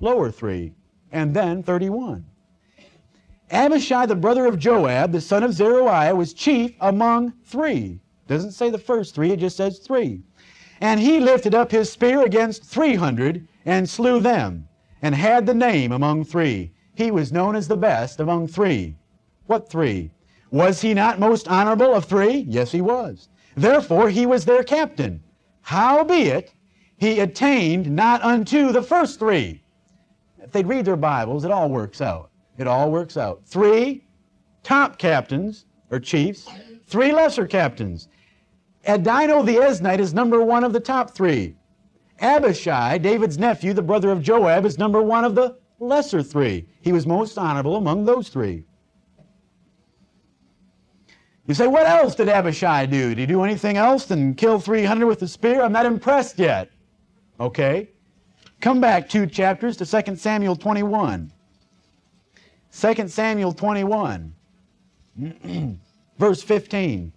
lower three, and then 31. Abishai, the brother of Joab, the son of Zeruiah, was chief among three. Doesn't say the first three, it just says three. And he lifted up his spear against 300 and slew them, and had the name among three. He was known as the best among three. What three? Was he not most honorable of three? Yes, he was. Therefore, he was their captain. Howbeit, he attained not unto the first three. If they'd read their Bibles, it all works out. It all works out. Three top captains, or chiefs, three lesser captains. Adino the Eznite is number one of the top three. Abishai, David's nephew, the brother of Joab, is number one of the lesser three. He was most honorable among those three. You say, what else did Abishai do? Did he do anything else than kill 300 with a spear? I'm not impressed yet. Okay. Come back two chapters to 2 Samuel 21. 2 Samuel 21, [CLEARS THROAT] verse 15.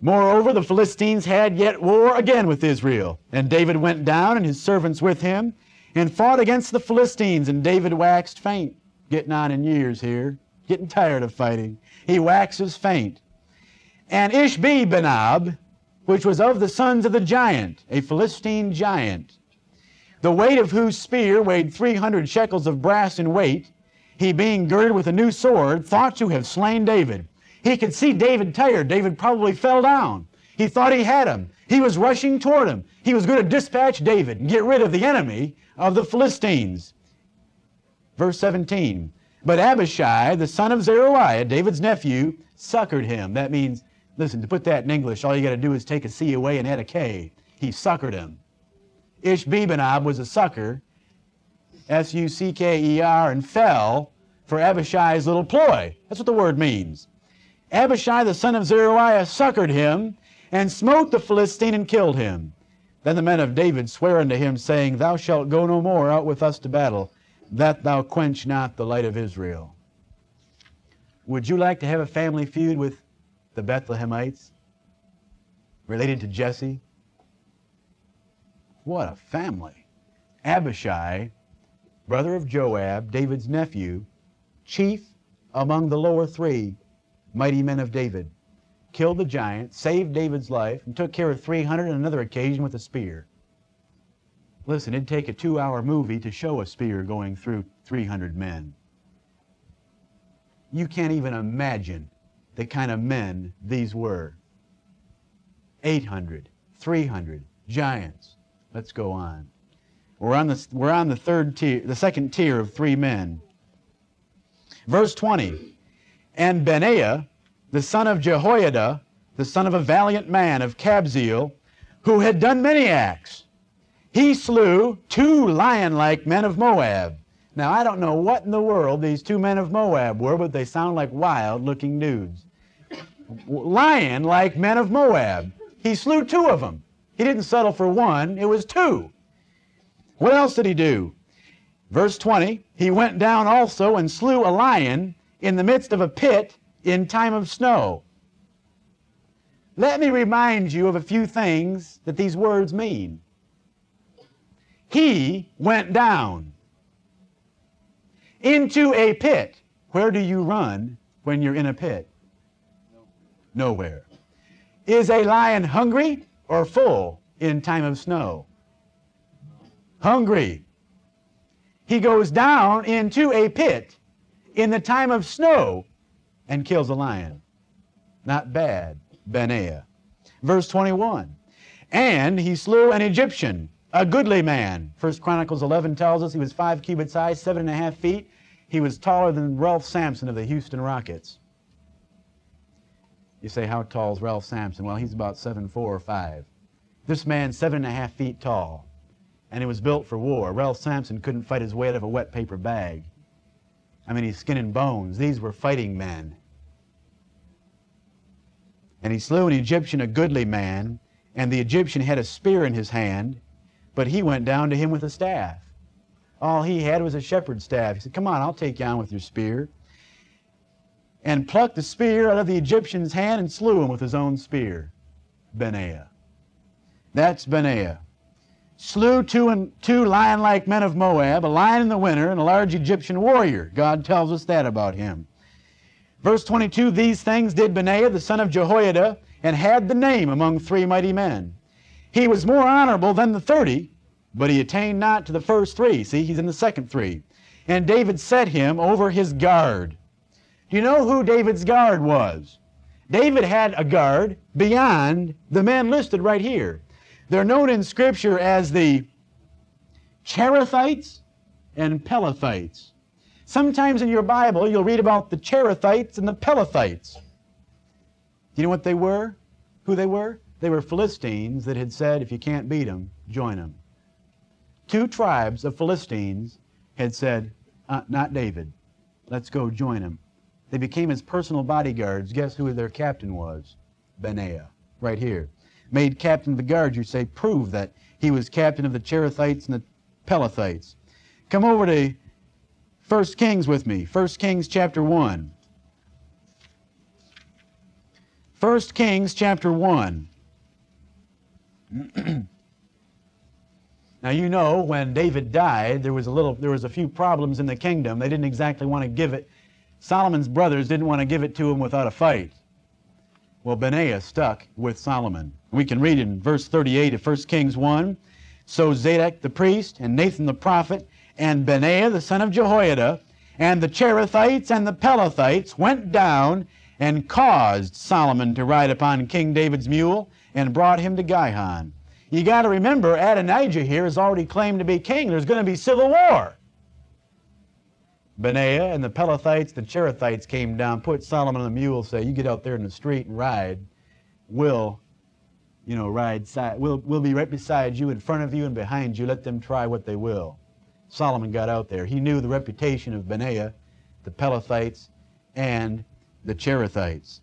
Moreover, the Philistines had yet war again with Israel. And David went down, and his servants with him, and fought against the Philistines. And David waxed faint, getting on in years here, getting tired of fighting. He waxes faint. And Ishbi-benob, which was of the sons of the giant, a Philistine giant, the weight of whose spear weighed 300 shekels of brass in weight, he being girded with a new sword, thought to have slain David. He could see David tired. David probably fell down. He thought he had him. He was rushing toward him. He was going to dispatch David and get rid of the enemy of the Philistines. Verse 17. But Abishai, the son of Zeruiah, David's nephew, succored him. That means, listen, to put that in English, all you got to do is take a C away and add a K. He succored him. Ishbi-benob was a sucker, S U C K E R, and fell for Abishai's little ploy. That's what the word means. Abishai the son of Zeruiah succored him, and smote the Philistine and killed him. Then the men of David sware unto him, saying, Thou shalt go no more out with us to battle, that thou quench not the light of Israel. Would you like to have a family feud with the Bethlehemites related to Jesse? What a family. Abishai, brother of Joab, David's nephew, chief among the lower three, mighty men of David, killed the giant, saved David's life, and took care of 300 on another occasion with a spear. Listen, it'd take a two hour movie to show a spear going through 300 men. You can't even imagine the kind of men these were 800, 300, giants. Let's go on. We're on the, we're on the third tier, the second tier of three men. Verse 20. And Benaiah, the son of Jehoiada, the son of a valiant man of Kabzeel, who had done many acts, he slew two lion like men of Moab. Now, I don't know what in the world these two men of Moab were, but they sound like wild looking dudes. Lion like men of Moab. He slew two of them. He didn't settle for one, it was two. What else did he do? Verse 20 He went down also and slew a lion in the midst of a pit in time of snow. Let me remind you of a few things that these words mean. He went down into a pit. Where do you run when you're in a pit? Nowhere. Is a lion hungry or full in time of snow? hungry. He goes down into a pit in the time of snow and kills a lion. Not bad, Benaiah. Verse 21. And he slew an Egyptian, a goodly man. First Chronicles 11 tells us he was five cubits high, seven and a half feet. He was taller than Ralph Sampson of the Houston Rockets. You say, how tall is Ralph Sampson? Well, he's about seven four or five. This man's seven and a half feet tall and it was built for war. Ralph Sampson couldn't fight his way out of a wet paper bag. I mean, he's skin and bones. These were fighting men. And he slew an Egyptian, a goodly man, and the Egyptian had a spear in his hand, but he went down to him with a staff. All he had was a shepherd's staff. He said, Come on, I'll take you on with your spear. And plucked the spear out of the Egyptian's hand and slew him with his own spear. Benaiah. That's Benaiah slew two, and, two lion-like men of Moab, a lion in the winter and a large Egyptian warrior. God tells us that about him. Verse 22, These things did Benaiah, the son of Jehoiada, and had the name among three mighty men. He was more honorable than the thirty, but he attained not to the first three. See, he's in the second three. And David set him over his guard. Do you know who David's guard was? David had a guard beyond the men listed right here. They're known in Scripture as the Cherethites and Pelethites. Sometimes in your Bible, you'll read about the Cherethites and the Pelethites. Do you know what they were? Who they were? They were Philistines that had said, if you can't beat them, join them. Two tribes of Philistines had said, uh, not David, let's go join him. They became his personal bodyguards. Guess who their captain was? Benaiah, right here made captain of the guard, you say, prove that he was captain of the Cherethites and the Pelethites. Come over to 1 Kings with me. 1 Kings chapter 1. 1 Kings chapter 1. [CLEARS THROAT] now you know when David died, there was a little there was a few problems in the kingdom. They didn't exactly want to give it. Solomon's brothers didn't want to give it to him without a fight. Well, Benaiah stuck with Solomon. We can read in verse 38 of 1 Kings 1. So Zadok the priest, and Nathan the prophet, and Benaiah the son of Jehoiada, and the Cherethites and the Pelethites went down and caused Solomon to ride upon King David's mule and brought him to Gihon. You got to remember, Adonijah here has already claimed to be king. There's going to be civil war. Benaiah and the Pelethites, the Cherethites came down, put Solomon on the mule, say, you get out there in the street and ride. We'll, you know, ride side. We'll, we'll be right beside you, in front of you, and behind you. Let them try what they will. Solomon got out there. He knew the reputation of Benaiah, the Pelethites, and the Cherethites.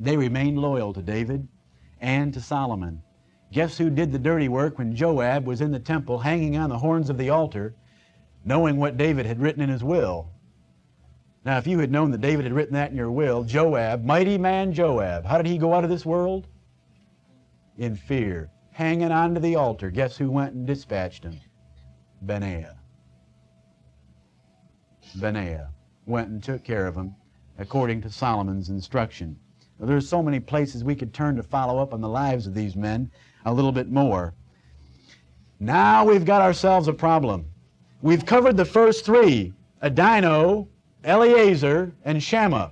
They remained loyal to David and to Solomon. Guess who did the dirty work when Joab was in the temple hanging on the horns of the altar knowing what David had written in his will. Now, if you had known that David had written that in your will, Joab, mighty man Joab, how did he go out of this world? In fear, hanging onto the altar. Guess who went and dispatched him? Benaiah. Benaiah went and took care of him according to Solomon's instruction. Now, are so many places we could turn to follow up on the lives of these men a little bit more. Now we've got ourselves a problem. We've covered the first three Adino, Eleazar, and Shammah.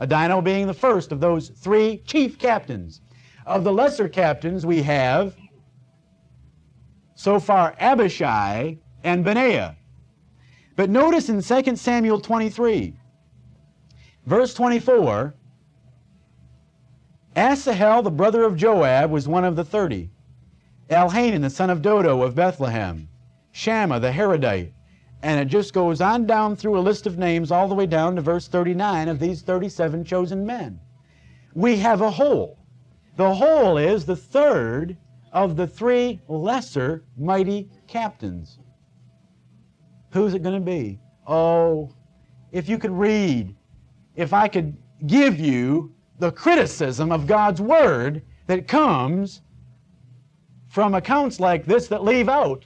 Adino being the first of those three chief captains. Of the lesser captains, we have so far Abishai and Benaiah. But notice in 2 Samuel 23, verse 24, Asahel, the brother of Joab, was one of the thirty. Elhanan, the son of Dodo of Bethlehem. Shammah, the Harodite. And it just goes on down through a list of names all the way down to verse 39 of these 37 chosen men. We have a whole. The whole is the third of the three lesser mighty captains. Who's it going to be? Oh, if you could read, if I could give you the criticism of God's Word that comes from accounts like this that leave out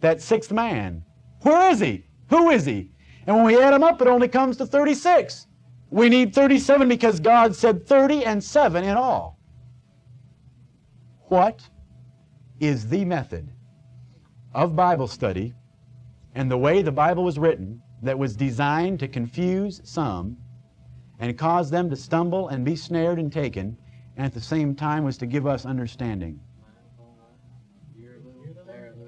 that sixth man. Where is he? Who is he? And when we add them up, it only comes to 36. We need 37 because God said 30 and 7 in all. What is the method of Bible study and the way the Bible was written that was designed to confuse some and cause them to stumble and be snared and taken, and at the same time was to give us understanding.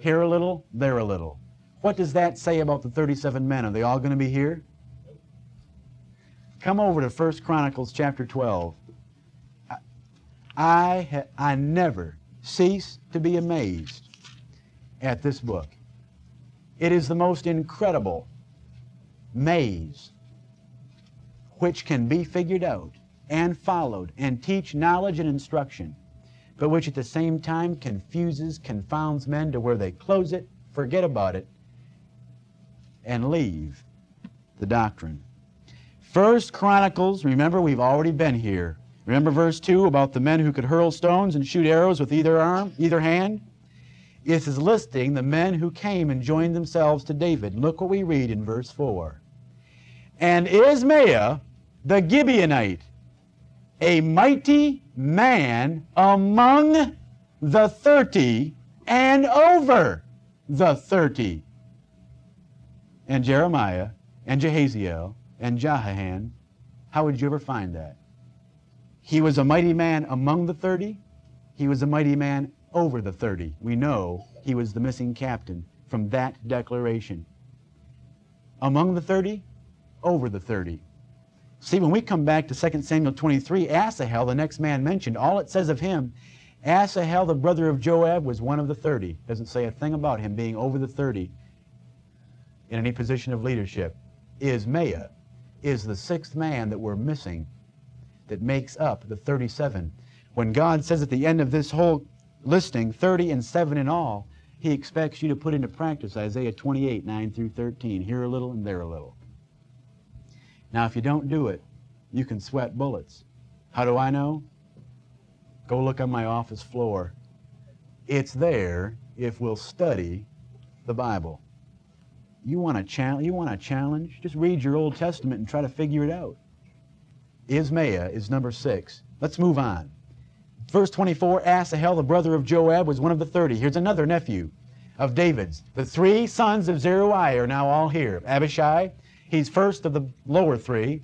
Here a little, there a little. What does that say about the 37 men? Are they all going to be here? Come over to 1 Chronicles chapter 12. I, I never cease to be amazed at this book. It is the most incredible maze which can be figured out and followed and teach knowledge and instruction, but which at the same time confuses, confounds men to where they close it, forget about it, and leave the doctrine. First Chronicles, remember we've already been here. Remember verse 2 about the men who could hurl stones and shoot arrows with either arm, either hand? It is listing the men who came and joined themselves to David. Look what we read in verse 4. And Ismaiah, the Gibeonite, a mighty man among the thirty and over the thirty. And Jeremiah and Jahaziel and Johanan, how would you ever find that? He was a mighty man among the thirty. He was a mighty man over the thirty. We know he was the missing captain from that declaration. Among the thirty, over the thirty. See, when we come back to 2 Samuel 23, Asahel, the next man mentioned, all it says of him, Asahel, the brother of Joab, was one of the 30. Doesn't say a thing about him being over the 30 in any position of leadership. Ismaiah is the sixth man that we're missing that makes up the 37. When God says at the end of this whole listing, 30 and 7 in all, he expects you to put into practice Isaiah 28, 9 through 13. Here a little and there a little. Now, if you don't do it, you can sweat bullets. How do I know? Go look on my office floor. It's there if we'll study the Bible. You want a challenge? You want a challenge? Just read your Old Testament and try to figure it out. Ismaiah is number six. Let's move on. Verse 24, Asahel, the brother of Joab, was one of the thirty. Here's another nephew of David's. The three sons of Zeruiah are now all here. Abishai, He's first of the lower three.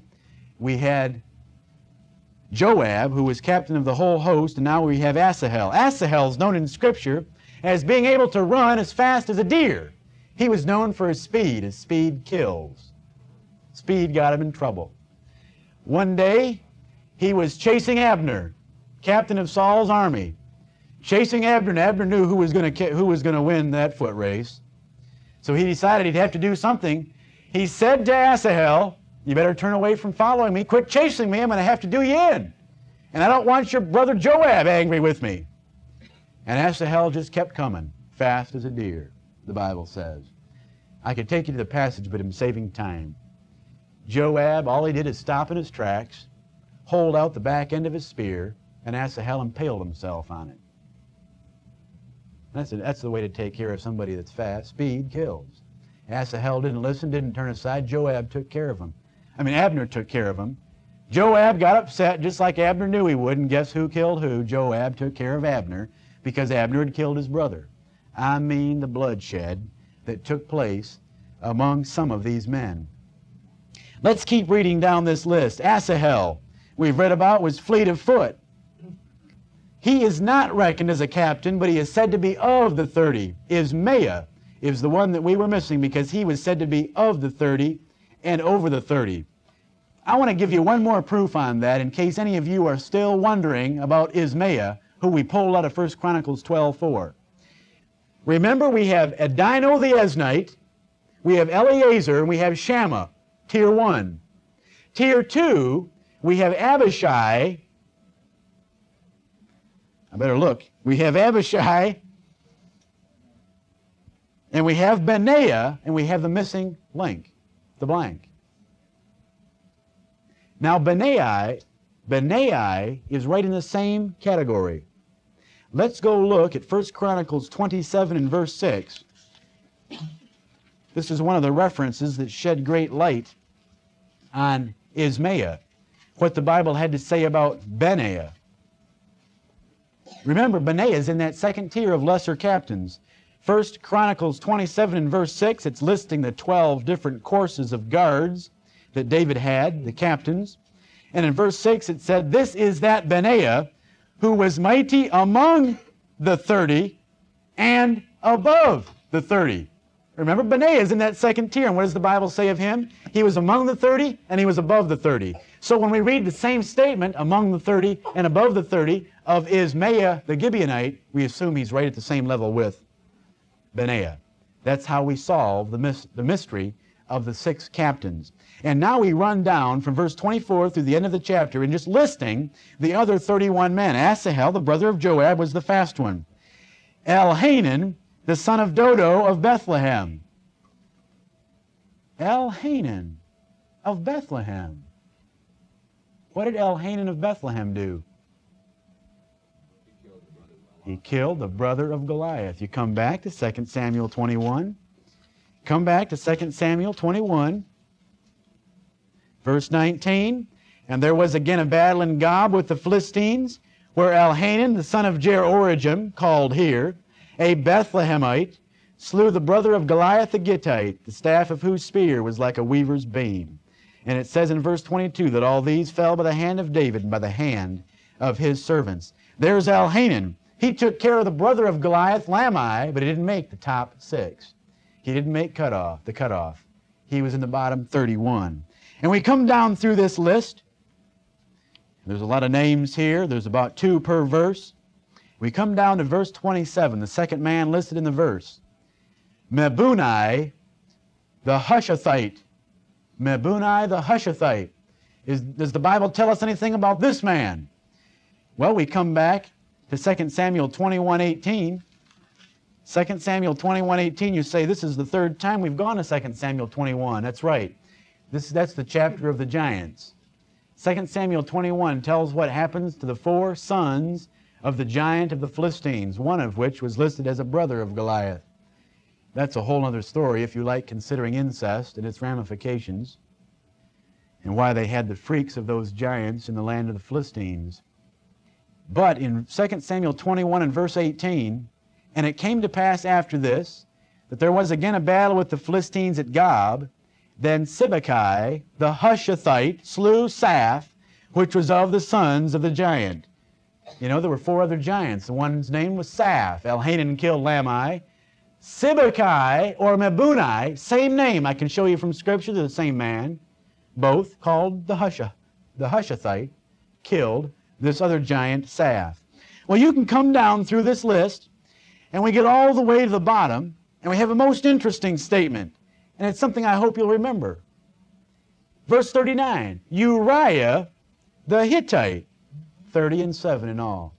We had Joab, who was captain of the whole host, and now we have Asahel. Asahel is known in Scripture as being able to run as fast as a deer. He was known for his speed. His speed kills. Speed got him in trouble. One day, he was chasing Abner, captain of Saul's army. Chasing Abner, and Abner knew who was going to who was going to win that foot race. So he decided he'd have to do something he said to Asahel, You better turn away from following me. Quit chasing me. I'm going to have to do you in. And I don't want your brother Joab angry with me. And Asahel just kept coming, fast as a deer, the Bible says. I could take you to the passage, but I'm saving time. Joab, all he did is stop in his tracks, hold out the back end of his spear, and Asahel impaled himself on it. That's, a, that's the way to take care of somebody that's fast. Speed kills. Asahel didn't listen, didn't turn aside. Joab took care of him. I mean, Abner took care of him. Joab got upset just like Abner knew he would, and guess who killed who? Joab took care of Abner because Abner had killed his brother. I mean the bloodshed that took place among some of these men. Let's keep reading down this list. Asahel, we've read about, was fleet of foot. He is not reckoned as a captain, but he is said to be of the 30. Ismaiah is the one that we were missing because he was said to be of the 30 and over the 30. I want to give you one more proof on that in case any of you are still wondering about Ismaiah, who we pulled out of 1 Chronicles 12:4. Remember, we have Adino the Eznite, we have Eleazar, and we have Shammah, tier 1. Tier 2, we have Abishai. I better look. We have Abishai, and we have Benaiah, and we have the missing link, the blank. Now, Benaiah, Benaiah is right in the same category. Let's go look at 1 Chronicles 27 and verse 6. This is one of the references that shed great light on Ismaiah, what the Bible had to say about Benaiah. Remember, Benaiah is in that second tier of lesser captains. First Chronicles 27 and verse 6, it's listing the 12 different courses of guards that David had, the captains. And in verse 6 it said, This is that Benaiah who was mighty among the 30 and above the 30. Remember, Benaiah is in that second tier. And what does the Bible say of him? He was among the 30 and he was above the 30. So when we read the same statement, among the 30 and above the 30, of Ismaiah the Gibeonite, we assume he's right at the same level with Benaiah. That's how we solve the, the mystery of the six captains. And now we run down from verse 24 through the end of the chapter and just listing the other 31 men. Asahel, the brother of Joab, was the fast one. Elhanan, the son of Dodo of Bethlehem. Elhanan of Bethlehem. What did Elhanan of Bethlehem do? He killed the brother of Goliath. You come back to 2 Samuel 21. Come back to 2 Samuel 21, verse 19. And there was again a battle in Gob with the Philistines, where Elhanan, the son of Jer called here, a Bethlehemite, slew the brother of Goliath the Gittite, the staff of whose spear was like a weaver's beam. And it says in verse 22 that all these fell by the hand of David and by the hand of his servants. There's Elhanan. He took care of the brother of Goliath, Lamai, but he didn't make the top six. He didn't make cutoff, the cutoff. He was in the bottom 31. And we come down through this list. There's a lot of names here. There's about two per verse. We come down to verse 27, the second man listed in the verse. Mebunai, the Hushathite. Mebunai, the Hushathite. Is, does the Bible tell us anything about this man? Well, we come back to 2 Samuel 21, 18. 2 Samuel 21, 18, you say, this is the third time we've gone to 2 Samuel 21. That's right. This, that's the chapter of the giants. 2 Samuel 21 tells what happens to the four sons of the giant of the Philistines, one of which was listed as a brother of Goliath. That's a whole other story if you like considering incest and its ramifications and why they had the freaks of those giants in the land of the Philistines. But in 2 Samuel 21 and verse 18, and it came to pass after this that there was again a battle with the Philistines at Gob. Then Sibbecai the Hushathite slew Saph, which was of the sons of the giant. You know, there were four other giants. The one's name was Saph. Elhanan killed Lamai. Sibbecai or Mebunai, same name. I can show you from Scripture, they're the same man. Both called the Husha, the Hushathite, killed this other giant, Saph. Well, you can come down through this list and we get all the way to the bottom, and we have a most interesting statement. And it's something I hope you'll remember. Verse 39 Uriah the Hittite, 30 and 7 in all.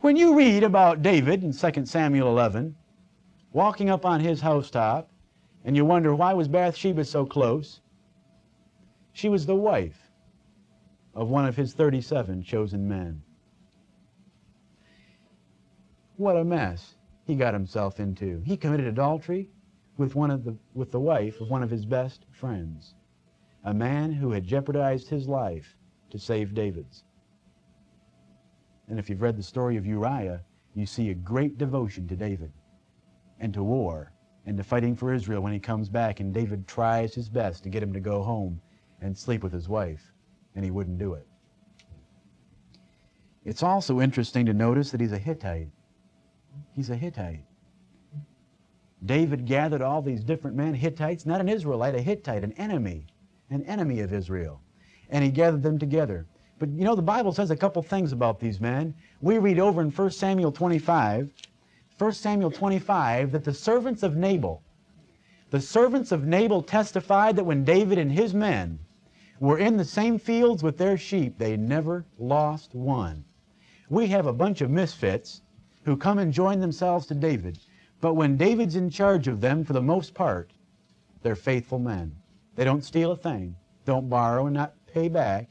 When you read about David in 2 Samuel 11, walking up on his housetop, and you wonder why was Bathsheba so close? She was the wife of one of his 37 chosen men. What a mess he got himself into. He committed adultery with, one of the, with the wife of one of his best friends, a man who had jeopardized his life to save David's. And if you've read the story of Uriah, you see a great devotion to David. and to war and to fighting for Israel when he comes back. And David tries his best to get him to go home and sleep with his wife, and he wouldn't do it. It's also interesting to notice that he's a Hittite. He's a Hittite. David gathered all these different men, Hittites, not an Israelite, a Hittite, an enemy, an enemy of Israel. And he gathered them together. But you know, the Bible says a couple things about these men. We read over in 1 Samuel 25, 1 Samuel 25, that the servants of Nabal, the servants of Nabal testified that when David and his men were in the same fields with their sheep, they never lost one. We have a bunch of misfits who come and join themselves to David, but when David's in charge of them, for the most part, they're faithful men. They don't steal a thing, don't borrow and not pay back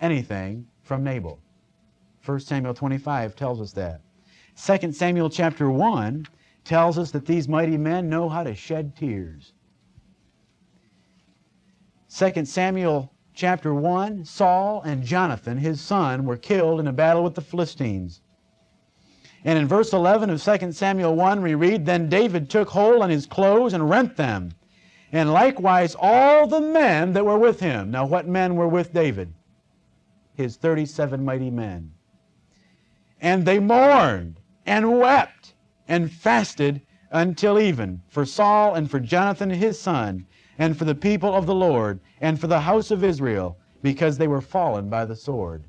anything from Nabal. 1 Samuel 25 tells us that. 2 Samuel chapter 1 tells us that these mighty men know how to shed tears. 2 Samuel chapter 1, Saul and Jonathan, his son, were killed in a battle with the Philistines. And in verse 11 of 2 Samuel 1, we read, Then David took hold on his clothes and rent them, and likewise all the men that were with him. Now, what men were with David? His 37 mighty men. And they mourned and wept and fasted until even for Saul and for Jonathan his son and for the people of the Lord, and for the house of Israel, because they were fallen by the sword.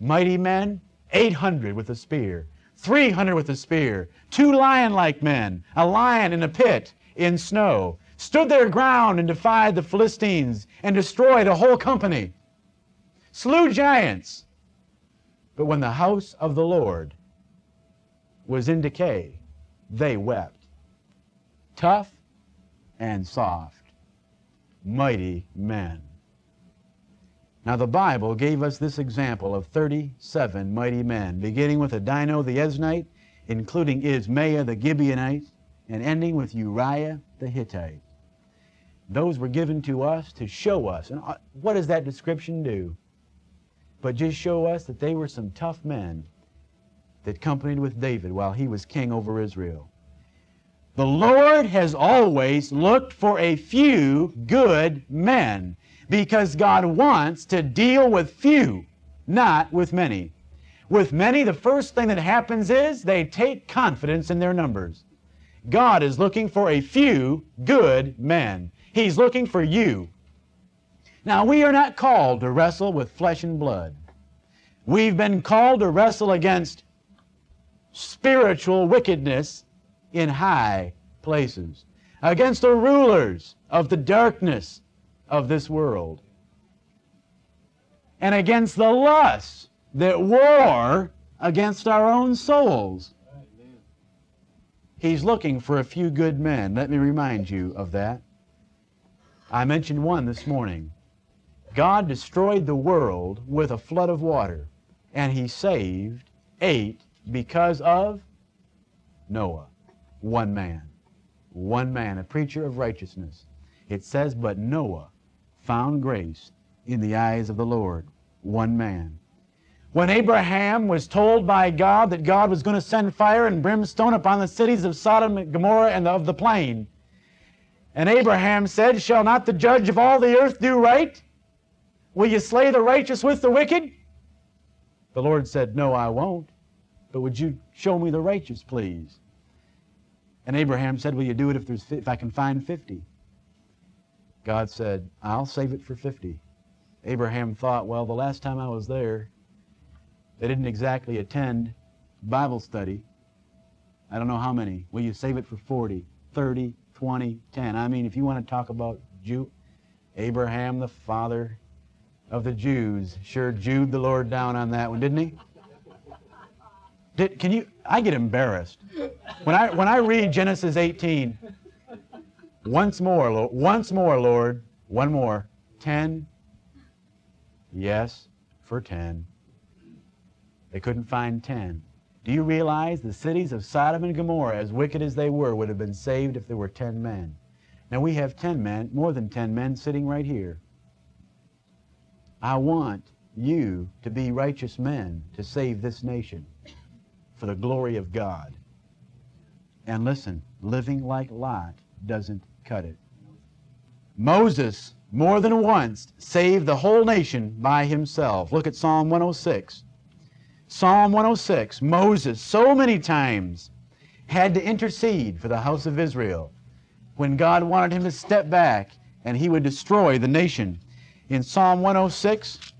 Mighty men, 800 with a spear, 300 with a spear, two lion like men, a lion in a pit in snow, stood their ground and defied the Philistines and destroyed a whole company, slew giants. But when the house of the Lord was in decay, they wept. Tough, and soft, mighty men. Now, the Bible gave us this example of 37 mighty men, beginning with Adino the Eznite, including Ismaiah the Gibeonite, and ending with Uriah the Hittite. Those were given to us to show us. And uh, what does that description do? But just show us that they were some tough men that companied with David while he was king over Israel. The Lord has always looked for a few good men because God wants to deal with few, not with many. With many, the first thing that happens is they take confidence in their numbers. God is looking for a few good men. He's looking for you. Now, we are not called to wrestle with flesh and blood. We've been called to wrestle against spiritual wickedness in high places, against the rulers of the darkness of this world, and against the lusts that war against our own souls. He's looking for a few good men. Let me remind you of that. I mentioned one this morning. God destroyed the world with a flood of water, and he saved eight because of Noah one man. One man, a preacher of righteousness. It says, But Noah found grace in the eyes of the Lord. One man. When Abraham was told by God that God was going to send fire and brimstone upon the cities of Sodom and Gomorrah and of the plain, and Abraham said, Shall not the judge of all the earth do right? Will you slay the righteous with the wicked? The Lord said, No, I won't. But would you show me the righteous, please? And Abraham said, Will you do it if, there's, if I can find 50? God said, I'll save it for 50. Abraham thought, Well, the last time I was there, they didn't exactly attend Bible study. I don't know how many. Will you save it for 40, 30, 20, 10? I mean, if you want to talk about Jew, Abraham, the father of the Jews, sure Jewed the Lord down on that one, didn't he? Did, can you? I get embarrassed when I when I read Genesis 18. Once more, Lord, once more, Lord, one more. Ten. Yes, for ten. They couldn't find ten. Do you realize the cities of Sodom and Gomorrah, as wicked as they were, would have been saved if there were ten men? Now we have ten men, more than ten men, sitting right here. I want you to be righteous men to save this nation for the glory of God. And listen, living like Lot doesn't cut it. Moses, more than once, saved the whole nation by himself. Look at Psalm 106. Psalm 106, Moses so many times had to intercede for the house of Israel when God wanted him to step back and he would destroy the nation. In Psalm 106,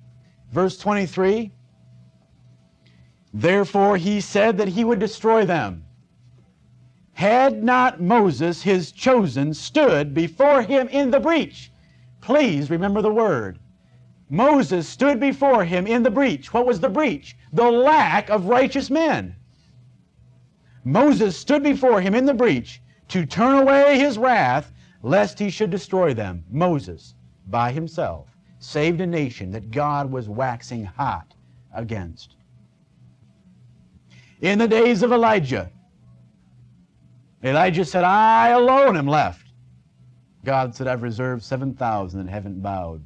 verse 23, therefore he said that he would destroy them. Had not Moses, his chosen, stood before him in the breach. Please remember the word. Moses stood before him in the breach. What was the breach? The lack of righteous men. Moses stood before him in the breach to turn away his wrath lest he should destroy them. Moses, by himself, saved a nation that God was waxing hot against. In the days of Elijah, Elijah said, I alone am left. God said, I've reserved 7,000 that haven't bowed.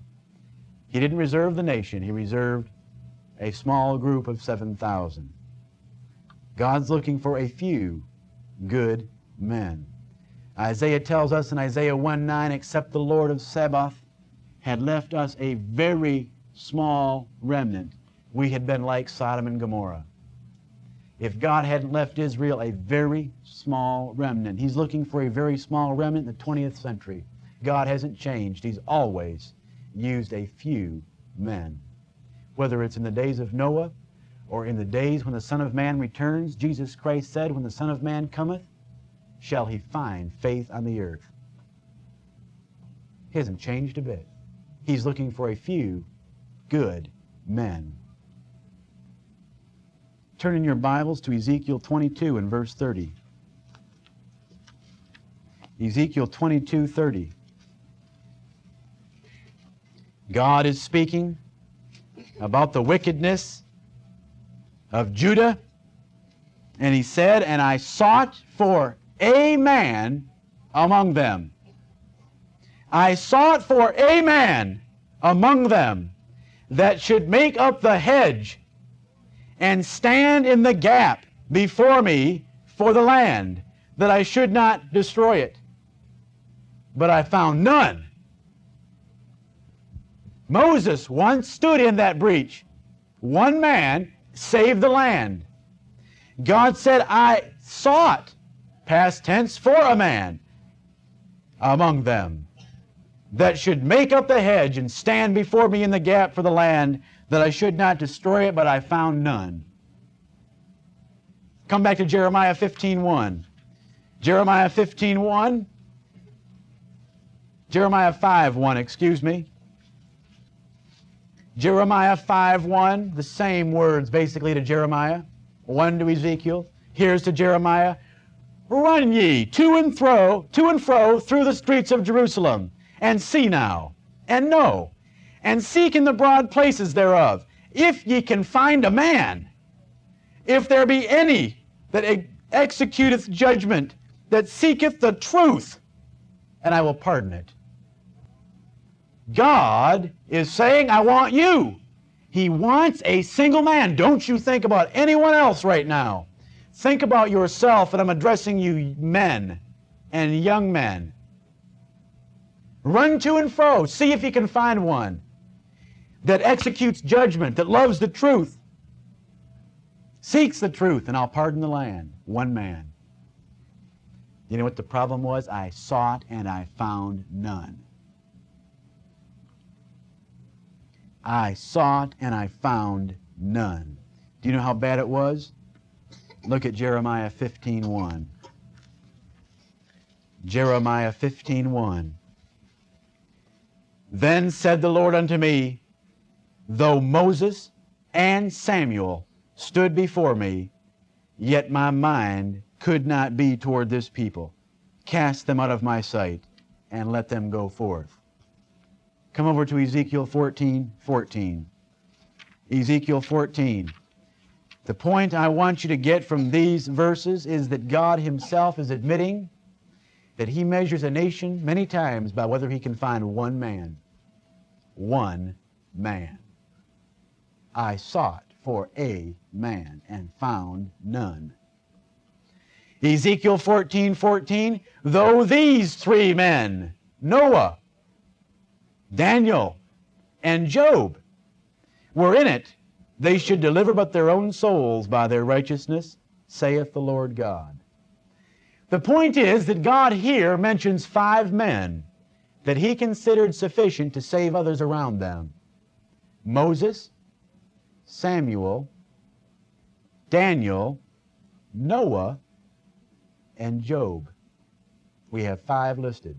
He didn't reserve the nation, he reserved a small group of 7,000. God's looking for a few good men. Isaiah tells us in Isaiah 1 9, except the Lord of Sabaoth had left us a very small remnant, we had been like Sodom and Gomorrah. If God hadn't left Israel a very small remnant, He's looking for a very small remnant in the 20th century. God hasn't changed. He's always used a few men. Whether it's in the days of Noah or in the days when the Son of Man returns, Jesus Christ said, When the Son of Man cometh, shall he find faith on the earth. He hasn't changed a bit. He's looking for a few good men. Turn in your Bibles to Ezekiel 22 and verse 30. Ezekiel 22 30. God is speaking about the wickedness of Judah. And he said, And I sought for a man among them. I sought for a man among them that should make up the hedge and stand in the gap before me for the land, that I should not destroy it. But I found none. Moses once stood in that breach. One man saved the land. God said, I sought past tense, for a man among them that should make up the hedge and stand before me in the gap for the land, that I should not destroy it, but I found none. Come back to Jeremiah 15.1. Jeremiah 15.1. Jeremiah 5.1, excuse me. Jeremiah 5.1, the same words basically to Jeremiah. One to Ezekiel. Here's to Jeremiah. Run ye to and fro, to and fro through the streets of Jerusalem, and see now, and know, and seek in the broad places thereof, if ye can find a man, if there be any that executeth judgment, that seeketh the truth, and I will pardon it. God is saying, I want you. He wants a single man. Don't you think about anyone else right now. Think about yourself, and I'm addressing you men and young men. Run to and fro, see if you can find one that executes judgment, that loves the truth, seeks the truth, and I'll pardon the land. One man. You know what the problem was? I sought and I found none. I sought and I found none. Do you know how bad it was? Look at Jeremiah 15:1. Jeremiah 15:1. Then said the Lord unto me, Though Moses and Samuel stood before me, yet my mind could not be toward this people. Cast them out of my sight and let them go forth. Come over to Ezekiel 14, 14. Ezekiel 14. The point I want you to get from these verses is that God Himself is admitting that He measures a nation many times by whether He can find one man. One man. I sought for a man and found none. Ezekiel 14 14, though these three men, Noah, Daniel, and Job, were in it, they should deliver but their own souls by their righteousness, saith the Lord God. The point is that God here mentions five men that he considered sufficient to save others around them Moses, Samuel, Daniel, Noah, and Job. We have five listed.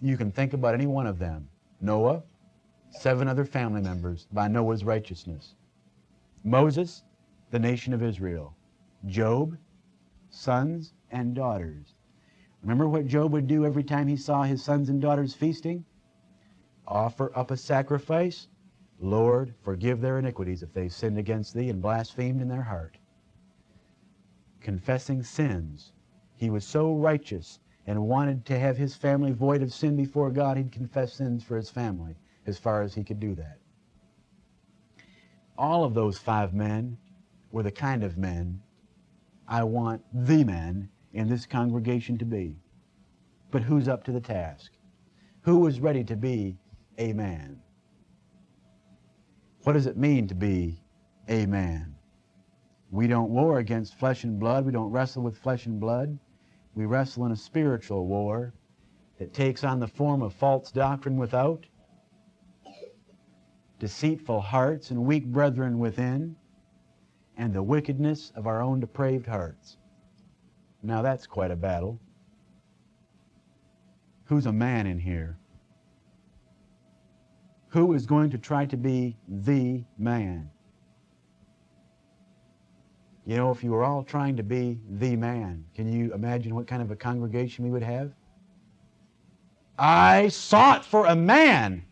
You can think about any one of them. Noah, seven other family members by Noah's righteousness. Moses, the nation of Israel. Job, sons and daughters. Remember what Job would do every time he saw his sons and daughters feasting? Offer up a sacrifice. Lord, forgive their iniquities if they sinned against thee and blasphemed in their heart. Confessing sins. He was so righteous and wanted to have his family void of sin before God, he'd confess sins for his family as far as he could do that. All of those five men were the kind of men I want the men in this congregation to be. But who's up to the task? Who is ready to be a man? What does it mean to be a man? We don't war against flesh and blood. We don't wrestle with flesh and blood. We wrestle in a spiritual war that takes on the form of false doctrine without, deceitful hearts and weak brethren within, and the wickedness of our own depraved hearts. Now that's quite a battle. Who's a man in here? Who is going to try to be the man? You know, if you were all trying to be the man, can you imagine what kind of a congregation we would have? I sought for a man,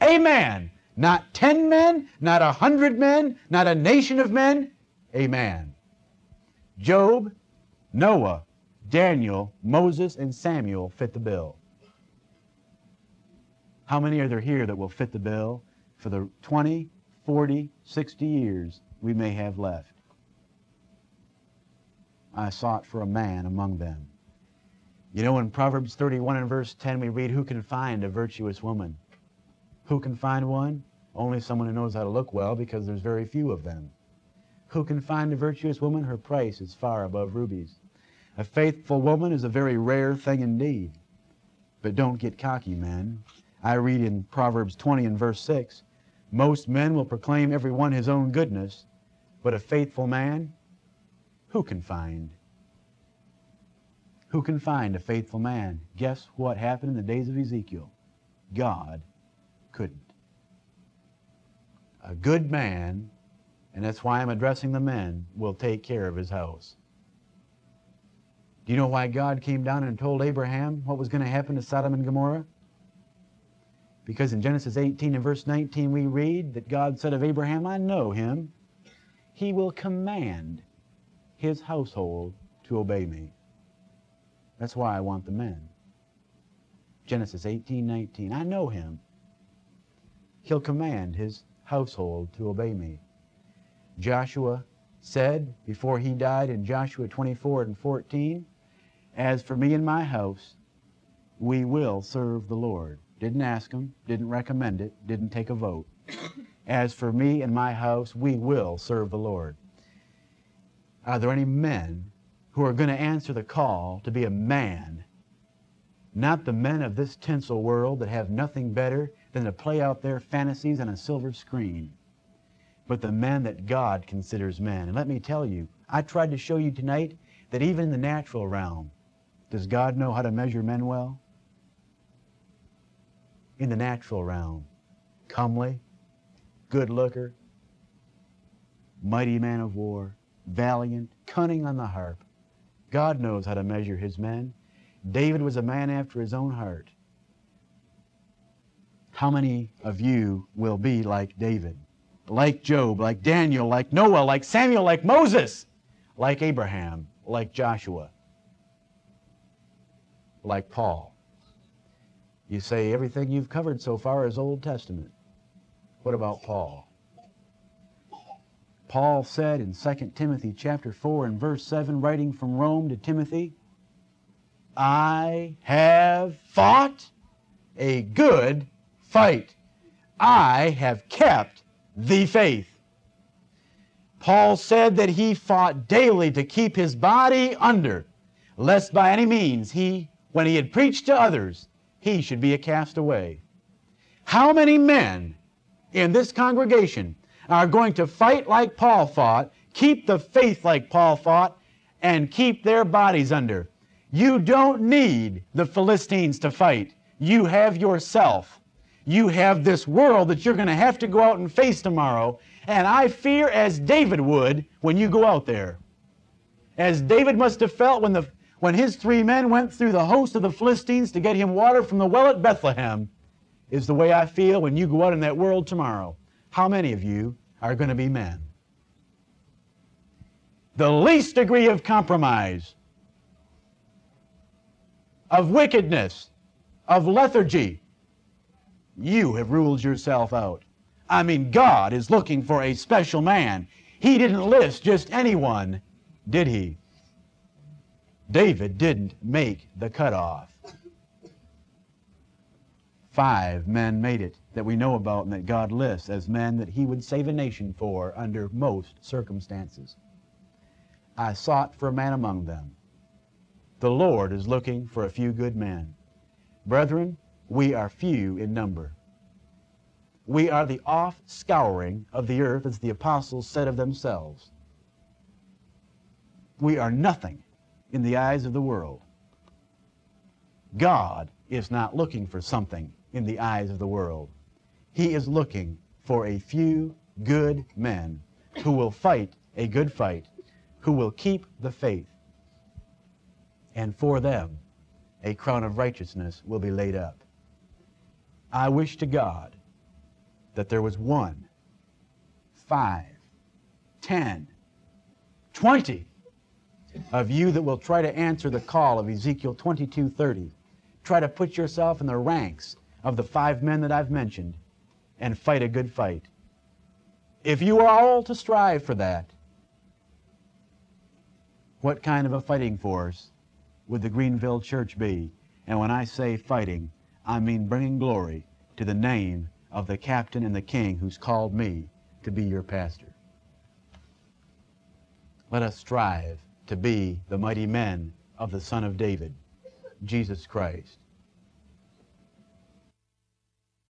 a man, not ten men, not a hundred men, not a nation of men, a man. Job, Noah, Daniel, Moses, and Samuel fit the bill. How many are there here that will fit the bill for the 20, 40, 60 years we may have left? I sought for a man among them. You know, in Proverbs 31 and verse 10, we read, Who can find a virtuous woman? Who can find one? Only someone who knows how to look well, because there's very few of them. Who can find a virtuous woman? Her price is far above rubies. A faithful woman is a very rare thing indeed. But don't get cocky, men. I read in Proverbs 20 and verse 6 Most men will proclaim every one his own goodness, but a faithful man, who can find? Who can find a faithful man? Guess what happened in the days of Ezekiel? God couldn't. A good man, and that's why I'm addressing the men, will take care of his house. Do you know why God came down and told Abraham what was going to happen to Sodom and Gomorrah? Because in Genesis 18 and verse 19 we read that God said of Abraham, I know him. He will command his household to obey me. That's why I want the men. Genesis 18, 19. I know him. He'll command his household to obey me. Joshua said before he died in Joshua 24 and 14, As for me and my house, we will serve the Lord. Didn't ask him, didn't recommend it, didn't take a vote. As for me and my house, we will serve the Lord. Are there any men who are going to answer the call to be a man? Not the men of this tinsel world that have nothing better than to play out their fantasies on a silver screen, but the men that God considers men. And let me tell you, I tried to show you tonight that even in the natural realm, does God know how to measure men well? In the natural realm, comely, good looker, mighty man of war, valiant, cunning on the harp. God knows how to measure his men. David was a man after his own heart. How many of you will be like David? Like Job, like Daniel, like Noah, like Samuel, like Moses, like Abraham, like Joshua, like Paul. You say everything you've covered so far is Old Testament. What about Paul? Paul said in 2 Timothy chapter 4 and verse 7, writing from Rome to Timothy, I have fought a good fight. I have kept the faith. Paul said that he fought daily to keep his body under, lest by any means he, when he had preached to others, he should be a castaway. How many men in this congregation are going to fight like Paul fought, keep the faith like Paul fought, and keep their bodies under? You don't need the Philistines to fight. You have yourself. You have this world that you're going to have to go out and face tomorrow. And I fear, as David would, when you go out there. As David must have felt when, the, when his three men went through the host of the Philistines to get him water from the well at Bethlehem, is the way I feel when you go out in that world tomorrow. How many of you are going to be men? The least degree of compromise, of wickedness, of lethargy, you have ruled yourself out. I mean, God is looking for a special man. He didn't list just anyone, did he? David didn't make the cutoff. Five men made it that we know about and that God lists as men that he would save a nation for under most circumstances. I sought for a man among them. The Lord is looking for a few good men. Brethren, we are few in number. We are the off scouring of the earth, as the apostles said of themselves. We are nothing in the eyes of the world. God is not looking for something in the eyes of the world. He is looking for a few good men who will fight a good fight, who will keep the faith. And for them, a crown of righteousness will be laid up. I wish to God that there was one, five, ten, twenty of you that will try to answer the call of Ezekiel 22:30. Try to put yourself in the ranks of the five men that I've mentioned and fight a good fight. If you are all to strive for that, what kind of a fighting force would the Greenville Church be? And when I say fighting, I mean bringing glory to the name of the captain and the king who's called me to be your pastor. Let us strive to be the mighty men of the Son of David, Jesus Christ.